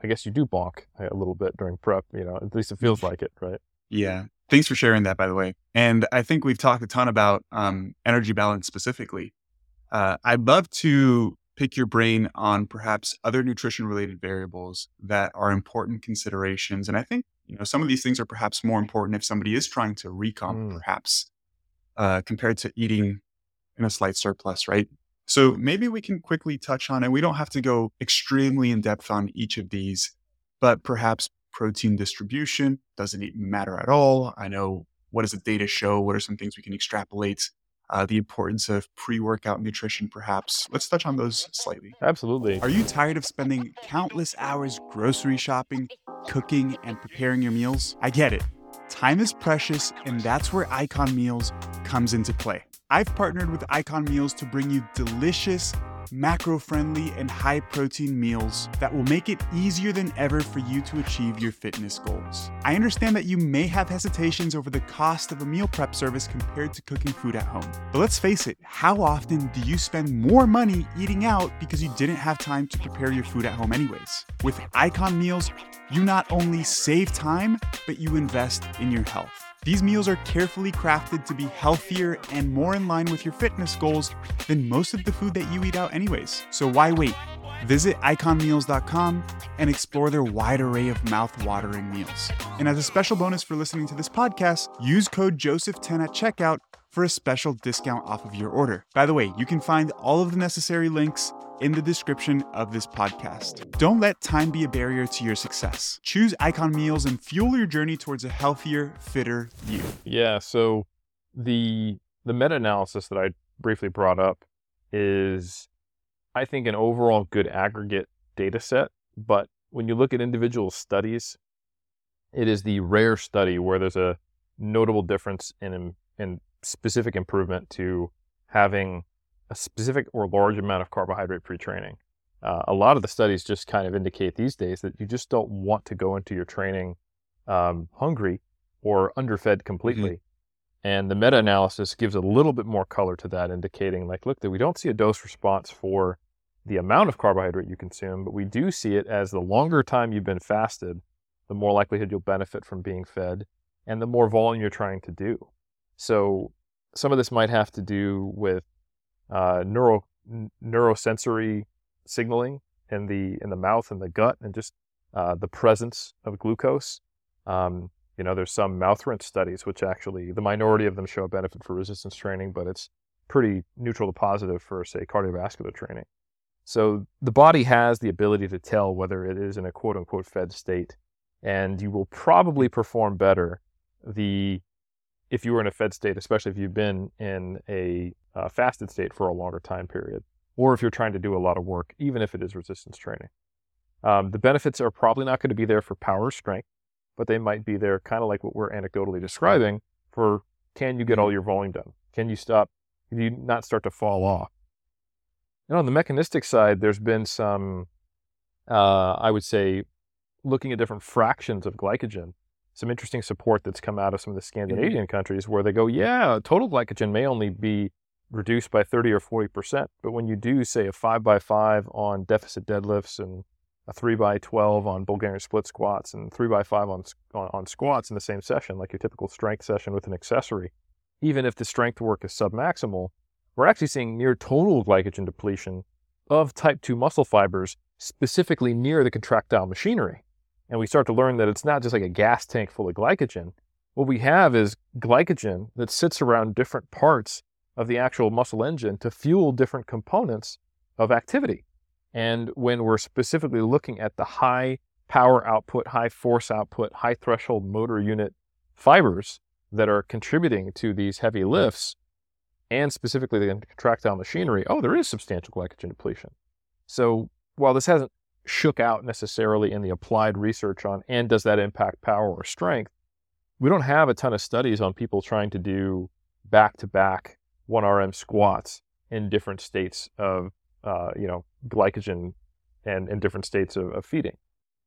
[SPEAKER 2] I guess you do bonk a little bit during prep. You know, at least it feels like it, right?
[SPEAKER 1] Yeah. Thanks for sharing that, by the way. And I think we've talked a ton about um, energy balance specifically. Uh, I'd love to pick your brain on perhaps other nutrition related variables that are important considerations. And I think, you know, some of these things are perhaps more important if somebody is trying to recomp, mm. perhaps, uh, compared to eating in a slight surplus, right? So maybe we can quickly touch on it. We don't have to go extremely in depth on each of these, but perhaps protein distribution doesn't even matter at all. I know what does the data show? What are some things we can extrapolate? Uh, the importance of pre workout nutrition, perhaps. Let's touch on those slightly.
[SPEAKER 2] Absolutely.
[SPEAKER 1] Are you tired of spending countless hours grocery shopping, cooking, and preparing your meals? I get it. Time is precious, and that's where Icon Meals comes into play. I've partnered with Icon Meals to bring you delicious, macro friendly, and high protein meals that will make it easier than ever for you to achieve your fitness goals. I understand that you may have hesitations over the cost of a meal prep service compared to cooking food at home. But let's face it, how often do you spend more money eating out because you didn't have time to prepare your food at home, anyways? With Icon Meals, you not only save time, but you invest in your health. These meals are carefully crafted to be healthier and more in line with your fitness goals than most of the food that you eat out, anyways. So why wait? Visit iconmeals.com and explore their wide array of mouth-watering meals. And as a special bonus for listening to this podcast, use code Joseph10 at checkout for a special discount off of your order. By the way, you can find all of the necessary links in the description of this podcast. Don't let time be a barrier to your success. Choose Icon Meals and fuel your journey towards a healthier, fitter you.
[SPEAKER 2] Yeah, so the the meta-analysis that I briefly brought up is I think an overall good aggregate data set, but when you look at individual studies, it is the rare study where there's a notable difference in in specific improvement to having a specific or large amount of carbohydrate pre-training. Uh, a lot of the studies just kind of indicate these days that you just don't want to go into your training um, hungry or underfed completely. Mm-hmm. And the meta-analysis gives a little bit more color to that, indicating like, look, that we don't see a dose response for the amount of carbohydrate you consume, but we do see it as the longer time you've been fasted, the more likelihood you'll benefit from being fed, and the more volume you're trying to do. So some of this might have to do with uh, neuro neurosensory signaling in the in the mouth and the gut, and just uh, the presence of glucose. Um, you know, there's some mouth rinse studies which actually the minority of them show a benefit for resistance training, but it's pretty neutral to positive for say cardiovascular training. So the body has the ability to tell whether it is in a quote unquote fed state, and you will probably perform better the if you were in a fed state, especially if you've been in a uh, fasted state for a longer time period, or if you're trying to do a lot of work, even if it is resistance training. Um, the benefits are probably not going to be there for power strength, but they might be there kind of like what we're anecdotally describing for can you get all your volume done? Can you stop do you not start to fall off? And on the mechanistic side, there's been some, uh, I would say, looking at different fractions of glycogen, some interesting support that's come out of some of the. Scandinavian countries where they go, yeah, total glycogen may only be reduced by 30 or 40%. But when you do, say, a 5 by 5 on deficit deadlifts and a 3 by 12 on Bulgarian split squats and 3 by 5 on, on, on squats in the same session, like your typical strength session with an accessory, even if the strength work is submaximal, we're actually seeing near total glycogen depletion of type 2 muscle fibers, specifically near the contractile machinery. And we start to learn that it's not just like a gas tank full of glycogen. What we have is glycogen that sits around different parts of the actual muscle engine to fuel different components of activity. And when we're specifically looking at the high power output, high force output, high threshold motor unit fibers that are contributing to these heavy lifts, and specifically the contractile machinery, oh, there is substantial glycogen depletion. So while this hasn't shook out necessarily in the applied research on and does that impact power or strength, we don't have a ton of studies on people trying to do back to back 1RM squats in different states of, uh, you know, glycogen and in different states of, of feeding.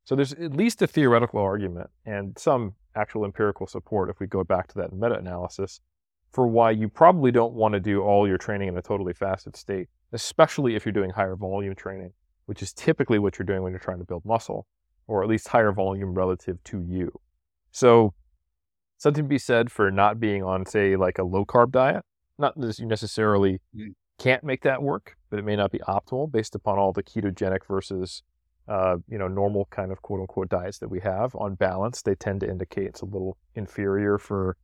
[SPEAKER 2] So there's at least a theoretical argument and some actual empirical support if we go back to that meta-analysis for why you probably don't want to do all your training in a totally fasted state, especially if you're doing higher volume training, which is typically what you're doing when you're trying to build muscle, or at least higher volume relative to you. So something to be said for not being on, say, like a low carb diet, not that you necessarily mm. can't make that work, but it may not be optimal based upon all the ketogenic versus uh, you know normal kind of quote unquote diets that we have. On balance, they tend to indicate it's a little inferior for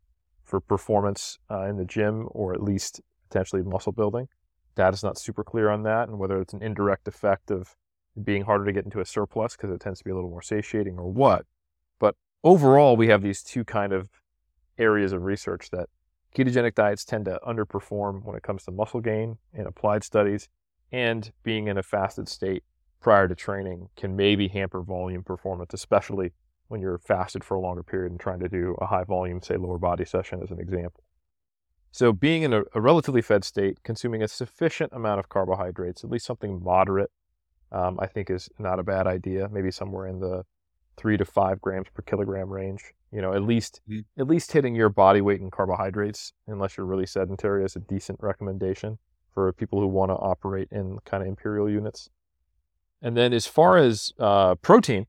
[SPEAKER 2] for performance uh, in the gym or at least potentially muscle building. Data's not super clear on that, and whether it's an indirect effect of being harder to get into a surplus because it tends to be a little more satiating or what. But overall, we have these two kind of areas of research that Ketogenic diets tend to underperform when it comes to muscle gain in applied studies, and being in a fasted state prior to training can maybe hamper volume performance, especially when you're fasted for a longer period and trying to do a high volume, say, lower body session as an example. So, being in a, a relatively fed state, consuming a sufficient amount of carbohydrates, at least something moderate, um, I think is not a bad idea. Maybe somewhere in the three to five grams per kilogram range. You know, at least mm-hmm. at least hitting your body weight in carbohydrates, unless you're really sedentary, is a decent recommendation for people who want to operate in kind of imperial units. And then as far as uh, protein,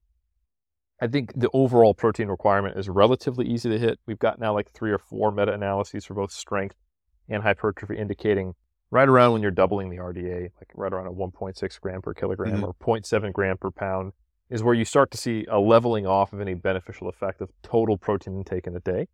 [SPEAKER 2] I think the overall protein requirement is relatively easy to hit. We've got now like three or four meta analyses for both strength and hypertrophy indicating right around when you're doubling the RDA, like right around a 1.6 gram per kilogram mm-hmm. or 0.7 gram per pound is where you start to see a leveling off of any beneficial effect of total protein intake in a day.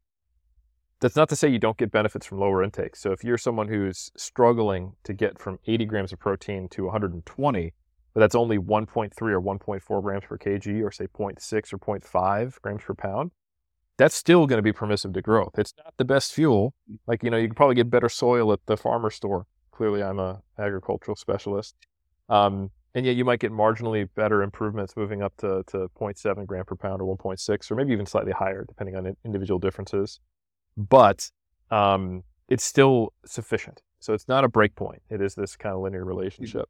[SPEAKER 2] That's not to say you don't get benefits from lower intake. So if you're someone who's struggling to get from 80 grams of protein to 120, but that's only 1.3 or 1.4 grams per kg, or say 0.6 or 0.5 grams per pound, that's still going to be permissive to growth. It's not the best fuel. Like, you know, you can probably get better soil at the farmer store. Clearly, I'm a agricultural specialist. Um, and yet you might get marginally better improvements moving up to, to 0.7 gram per pound or 1.6 or maybe even slightly higher depending on individual differences but um, it's still sufficient so it's not a break point it is this kind of linear relationship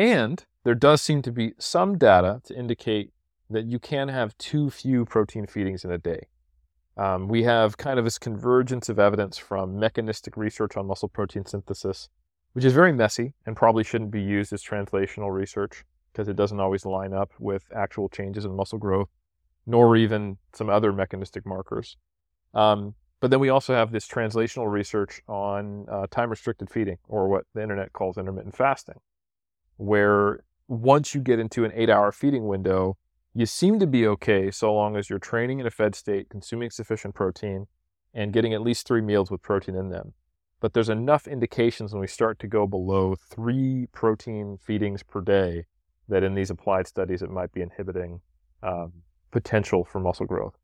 [SPEAKER 2] and there does seem to be some data to indicate that you can have too few protein feedings in a day um, we have kind of this convergence of evidence from mechanistic research on muscle protein synthesis which is very messy and probably shouldn't be used as translational research because it doesn't always line up with actual changes in muscle growth, nor even some other mechanistic markers. Um, but then we also have this translational research on uh, time restricted feeding, or what the internet calls intermittent fasting, where once you get into an eight hour feeding window, you seem to be okay so long as you're training in a fed state, consuming sufficient protein, and getting at least three meals with protein in them but there's enough indications when we start to go below three protein feedings per day that in these applied studies it might be inhibiting um, potential for muscle growth.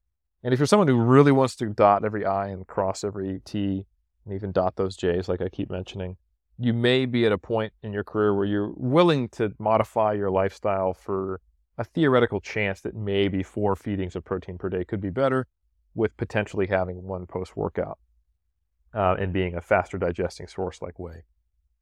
[SPEAKER 2] And if you're someone who really wants to dot every I and cross every T and even dot those J's, like I keep mentioning, you may be at a point in your career where you're willing to modify your lifestyle for a theoretical chance that maybe four feedings of protein per day could be better with potentially having one post workout. uh, and being a faster digesting source like whey.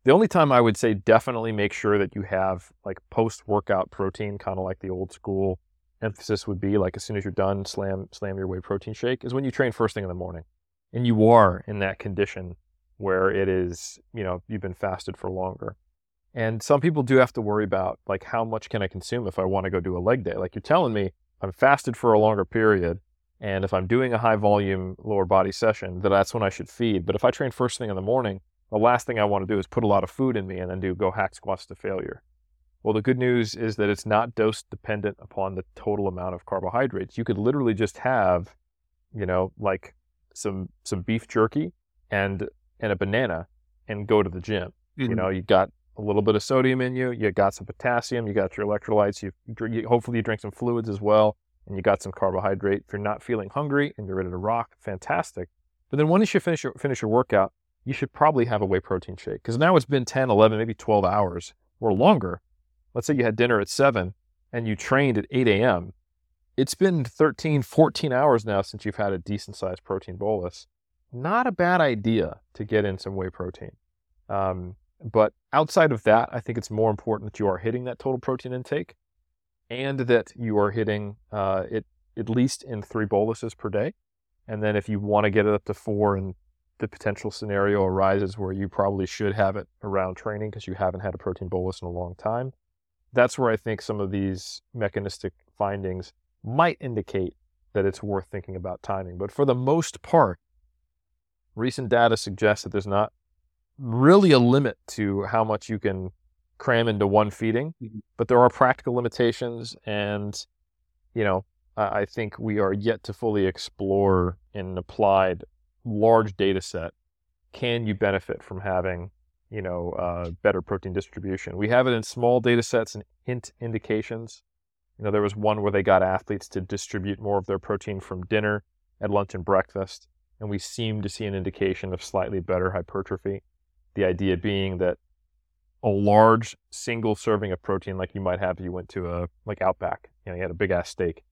[SPEAKER 2] The only time I would say definitely make sure that you have like post workout protein, kind of like the old school emphasis would be like as soon as you're done, slam slam your whey protein shake is when you train first thing in the morning, and you are in that condition where it is you know you've been fasted for longer. And some people do have to worry about like how much can I consume if I want to go do a leg day. Like you're telling me I'm fasted for a longer period, and if I'm doing a high volume lower body session, that that's when I should feed. But if I train first thing in the morning, the last thing I want to do is put a lot of food in me and then do go hack squats to failure. Well, the good news is that it's not dose dependent upon the total amount of carbohydrates. You could literally just have, you know, like some some beef jerky and and a banana and go to the gym. Mm-hmm. You know, you got a little bit of sodium in you, you got some potassium, you got your electrolytes, you, you hopefully you drink some fluids as well, and you got some carbohydrate. If you're not feeling hungry and you're ready to rock, fantastic. But then once you finish your, finish your workout, you should probably have a whey protein shake because now it's been 10, 11, maybe 12 hours or longer. Let's say you had dinner at 7 and you trained at 8 a.m. It's been 13, 14 hours now since you've had a decent sized protein bolus. Not a bad idea to get in some whey protein. Um, but outside of that, I think it's more important that you are hitting that total protein intake and that you are hitting uh, it at least in three boluses per day. And then if you want to get it up to four and the potential scenario arises where you probably should have it around training because you haven't had a protein bolus in a long time. That's where I think some of these mechanistic findings might indicate that it's worth thinking about timing. But for the most part, recent data suggests that there's not really a limit to how much you can cram into one feeding, mm-hmm. but there are practical limitations. And, you know, I think we are yet to fully explore and applied large data set, can you benefit from having, you know, uh, better protein distribution? We have it in small data sets and hint indications. You know, there was one where they got athletes to distribute more of their protein from dinner at lunch and breakfast, and we seem to see an indication of slightly better hypertrophy. The idea being that a large single serving of protein, like you might have if you went to a like Outback, you know, you had a big ass steak,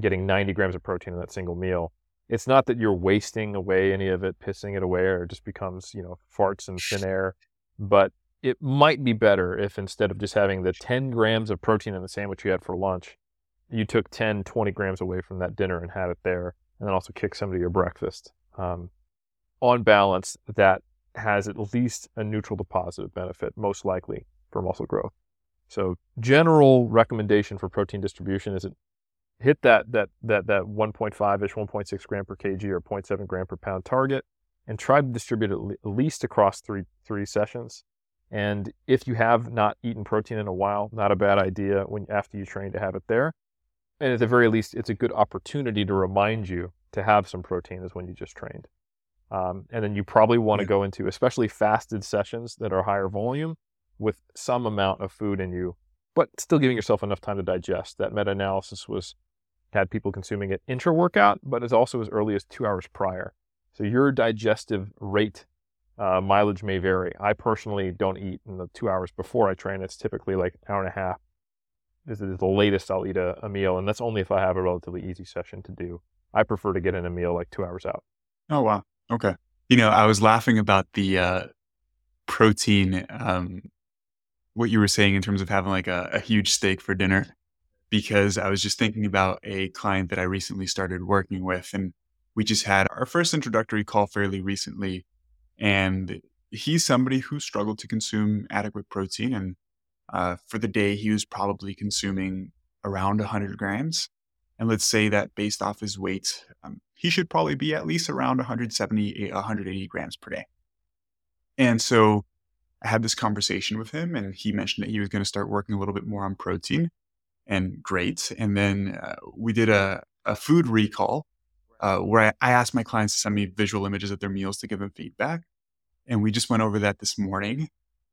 [SPEAKER 2] getting 90 grams of protein in that single meal, it's not that you're wasting away any of it, pissing it away, or it just becomes, you know, farts and thin air. But it might be better if instead of just having the 10 grams of protein in the sandwich you had for lunch, you took 10, 20 grams away from that dinner and had it there, and then also kick some to your breakfast. Um, on balance, that has at least a neutral to positive benefit, most likely for muscle growth. So, general recommendation for protein distribution is it hit that that that that 1.5ish, 1.6 gram per kg or 0.7 gram per pound target, and try to distribute it at least across three three sessions. And if you have not eaten protein in a while, not a bad idea when after you train to have it there. And at the very least, it's a good opportunity to remind you to have some protein is when you just trained. Um, and then you probably want to yeah. go into especially fasted sessions that are higher volume with some amount of food in you, but still giving yourself enough time to digest. That meta analysis was had people consuming it intra workout, but it's also as early as two hours prior. So your digestive rate uh, mileage may vary. I personally don't eat in the two hours before I train. It's typically like an hour and a half. This is the latest I'll eat a, a meal, and that's only if I have a relatively easy session to do. I prefer to get in a meal like two hours out.
[SPEAKER 1] Oh wow, okay. You know, I was laughing about the uh, protein. Um, what you were saying in terms of having like a, a huge steak for dinner because I was just thinking about a client that I recently started working with. And we just had our first introductory call fairly recently. And he's somebody who struggled to consume adequate protein. And uh, for the day, he was probably consuming around 100 grams. And let's say that based off his weight, um, he should probably be at least around 170, 180 grams per day. And so I had this conversation with him, and he mentioned that he was going to start working a little bit more on protein and great. And then uh, we did a, a food recall uh, where I, I, asked my clients to send me visual images of their meals to give them feedback. And we just went over that this morning.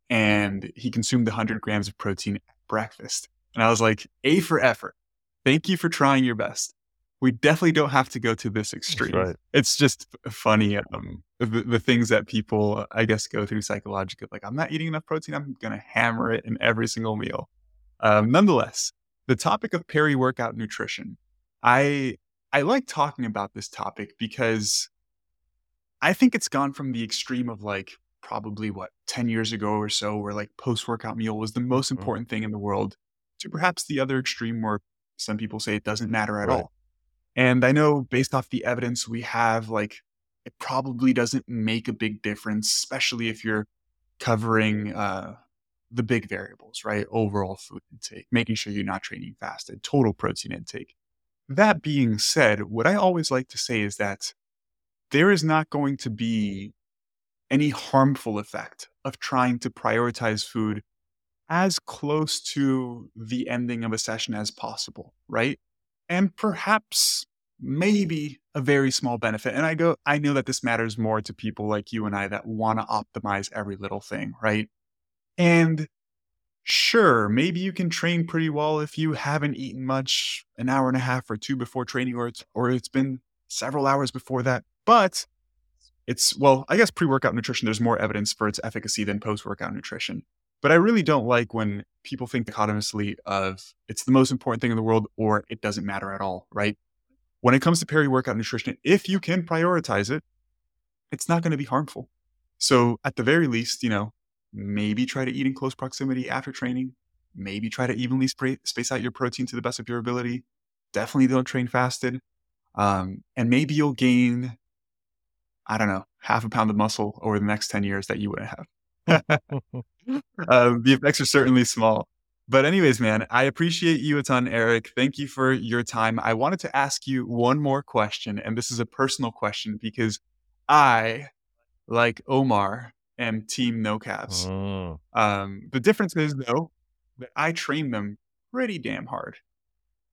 [SPEAKER 1] And he consumed 100 grams of protein at breakfast. And I was like, A for effort. Thank you for trying your best. We definitely don't have to go to this extreme. Right. It's just funny um, the, the, things that people, I guess, go through psychologically. Like, I'm not eating enough protein. I'm going to hammer it in every single meal. Um, nonetheless, the topic of peri-workout nutrition. I I like talking about this topic because I think it's gone from the extreme of like probably what 10 years ago or so where like post workout meal was the most
[SPEAKER 2] Mhm.
[SPEAKER 1] important thing in the world to perhaps the other extreme where some people say it doesn't matter at
[SPEAKER 2] Right.
[SPEAKER 1] all. And I know based off the evidence we have like it probably doesn't make a big difference especially if you're covering uh the big variables, right? Overall food intake, making sure you're not training fasted, total protein intake. That being said, what I always like to say is that there is not going to be any harmful effect of trying to prioritize food as close to the ending of a session as possible, right? And perhaps maybe a very small benefit. And I go, I know that this matters more to people like you and I that want to optimize every little thing, right? And sure, maybe you can train pretty well if you haven't eaten much an hour and a half or two before training, or it's or it's been several hours before that. But it's well, I guess pre-workout nutrition, there's more evidence for its efficacy than post-workout nutrition. But I really don't like when people think dichotomously of it's the most important thing in the world or it doesn't matter at all, right? When it comes to peri-workout nutrition, if you can prioritize it, it's not going to be harmful. So at the very least, you know, maybe try to eat in close proximity after training. Maybe try to evenly space out your protein to the best of your ability. Definitely don't train fasted. Um, and maybe you'll gain, I don't know, half a pound of muscle over the next 10 years that you wouldn't have. um, the effects are certainly small. But, anyways, man, I appreciate you a ton, Eric. Thank you for your time. I wanted to ask you one more question, and this is a personal question because I, like Omar, am team no calves.
[SPEAKER 2] Mm.
[SPEAKER 1] Um, the difference is, though, that I train them pretty damn hard.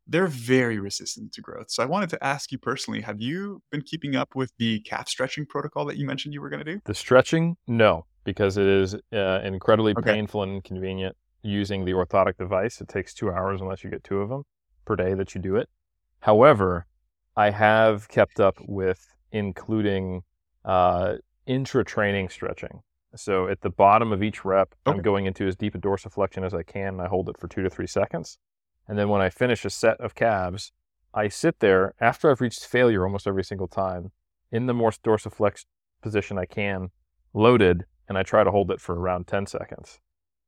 [SPEAKER 1] They're very resistant to growth. So I wanted to ask you personally have you been keeping up with the calf stretching protocol that you mentioned you were going to do?
[SPEAKER 2] The stretching, no, because it is uh, incredibly
[SPEAKER 1] Okay.
[SPEAKER 2] painful and inconvenient using the orthotic device. It takes two hours unless you get two of them per day that you do it. However, I have kept up with including uh, intra training stretching. So at the bottom of each rep, I'm going into as deep a dorsiflexion as I can and I hold it for two to three seconds. And then when I finish a set of calves, I sit there after I've reached failure almost every single time in the more dorsiflex position I can, loaded, and I try to hold it for around 10 seconds.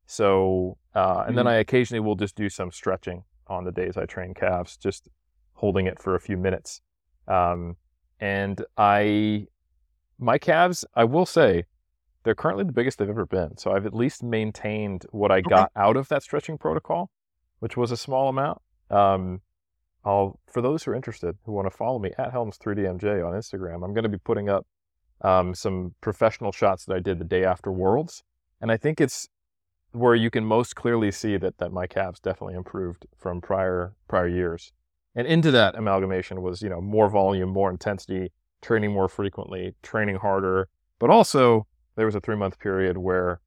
[SPEAKER 2] So, uh, and then
[SPEAKER 1] Mhm.
[SPEAKER 2] I occasionally will just do some stretching on the days I train calves, just holding it for a few minutes. Um, and I, my calves, I will say, they're currently the biggest they've ever been. So I've at least maintained what I got out of that stretching protocol, which was a small amount. Um, I'll, for those who are interested, who want to follow me at Helms3DMJ on Instagram, I'm going to be putting up um, some professional shots that I did the day after Worlds, and I think it's where you can most clearly see that that my calves definitely improved from prior prior years. And into that amalgamation was you know more volume, more intensity, training more frequently, training harder, but also there was a three month period where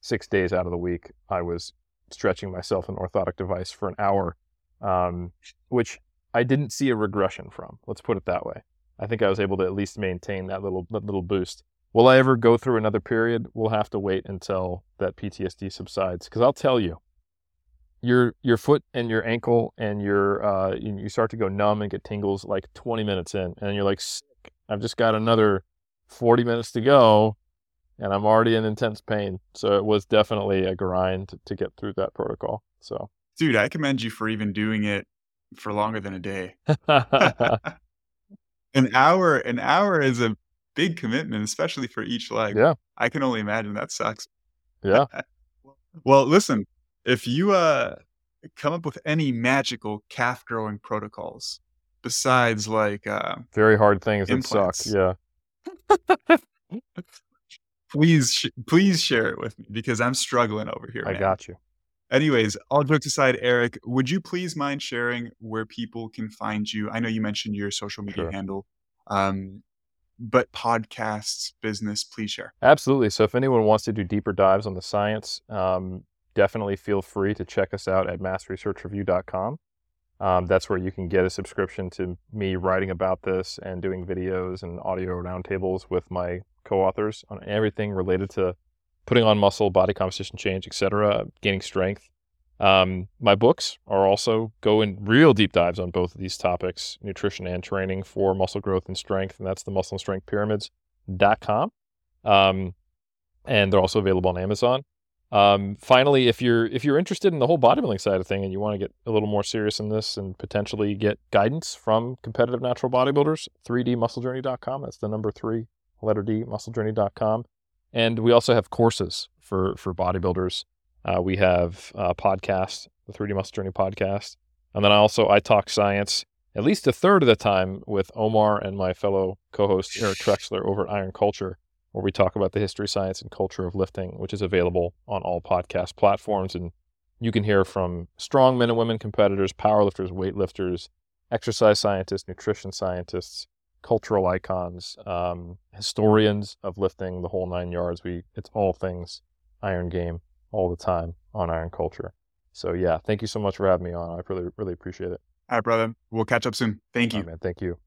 [SPEAKER 2] six days out of the week I was stretching myself an orthotic device for an hour, um, which I didn't see a regression from. Let's put it that way. I think I was able to at least maintain that little that little boost. Will I ever go through another period? We'll have to wait until that PTSD subsides. Because I'll tell you, your your foot and your ankle and your uh, you, start to go numb and get tingles like 20 minutes in, and you're like, Sick. I've just got another 40 minutes to go, and I'm already in intense pain. So it was definitely a grind to, to get through that protocol. So
[SPEAKER 1] Dude, I commend you for even doing it for longer than a day. an hour, an hour is a big commitment, especially for each leg.
[SPEAKER 2] yeah,
[SPEAKER 1] I can only imagine that sucks.
[SPEAKER 2] yeah.
[SPEAKER 1] Well, listen, if you uh come up with any magical calf growing protocols besides like uh
[SPEAKER 2] Very hard things that
[SPEAKER 1] Implants.
[SPEAKER 2] suck. Yeah.
[SPEAKER 1] please sh- please share it with me because I'm struggling over here.
[SPEAKER 2] I
[SPEAKER 1] man.
[SPEAKER 2] got you.
[SPEAKER 1] Anyways, all jokes aside, Eric, would you please mind sharing where people can find you? I know you mentioned your social media
[SPEAKER 2] Sure.
[SPEAKER 1] handle, um, but podcasts, business, please share.
[SPEAKER 2] Absolutely. So if anyone wants to do deeper dives on the science, um, definitely feel free to check us out at massresearchreview.com. Um, that's where you can get a subscription to me writing about this and doing videos and audio roundtables with my co-authors on everything related to putting on muscle, body composition change, etc., gaining strength. Um, my books are also go in real deep dives on both of these topics, nutrition and training for muscle growth and strength, and that's the Muscle and Strength Pyramids bodybuildingsites.com. Um, and they're also available on Amazon. Um, finally, if you're if you're interested in the whole bodybuilding side of thing and you want to get a little more serious in this and potentially get guidance from competitive natural bodybuilders, 3dmusclejourney.com. That's the number three, letter D, musclejourney.com. And we also have courses for for bodybuilders. Uh, we have a podcast, the 3D Muscle Journey podcast, and then I also I talk science at least a third of the time with Omar and my fellow co-host Eric Trexler over at Iron Culture where we talk about the history, science, and culture of lifting, which is available on all podcast platforms. And you can hear from strong men and women competitors, powerlifters, weightlifters, exercise scientists, nutrition scientists, cultural icons, um, historians of lifting, the whole nine yards. We it's all things Iron Game all the time on Iron Culture. So yeah, thank you so much for having me on. I really really appreciate it.
[SPEAKER 1] All right, brother. We'll catch up soon. Thank you.
[SPEAKER 2] man. Thank you.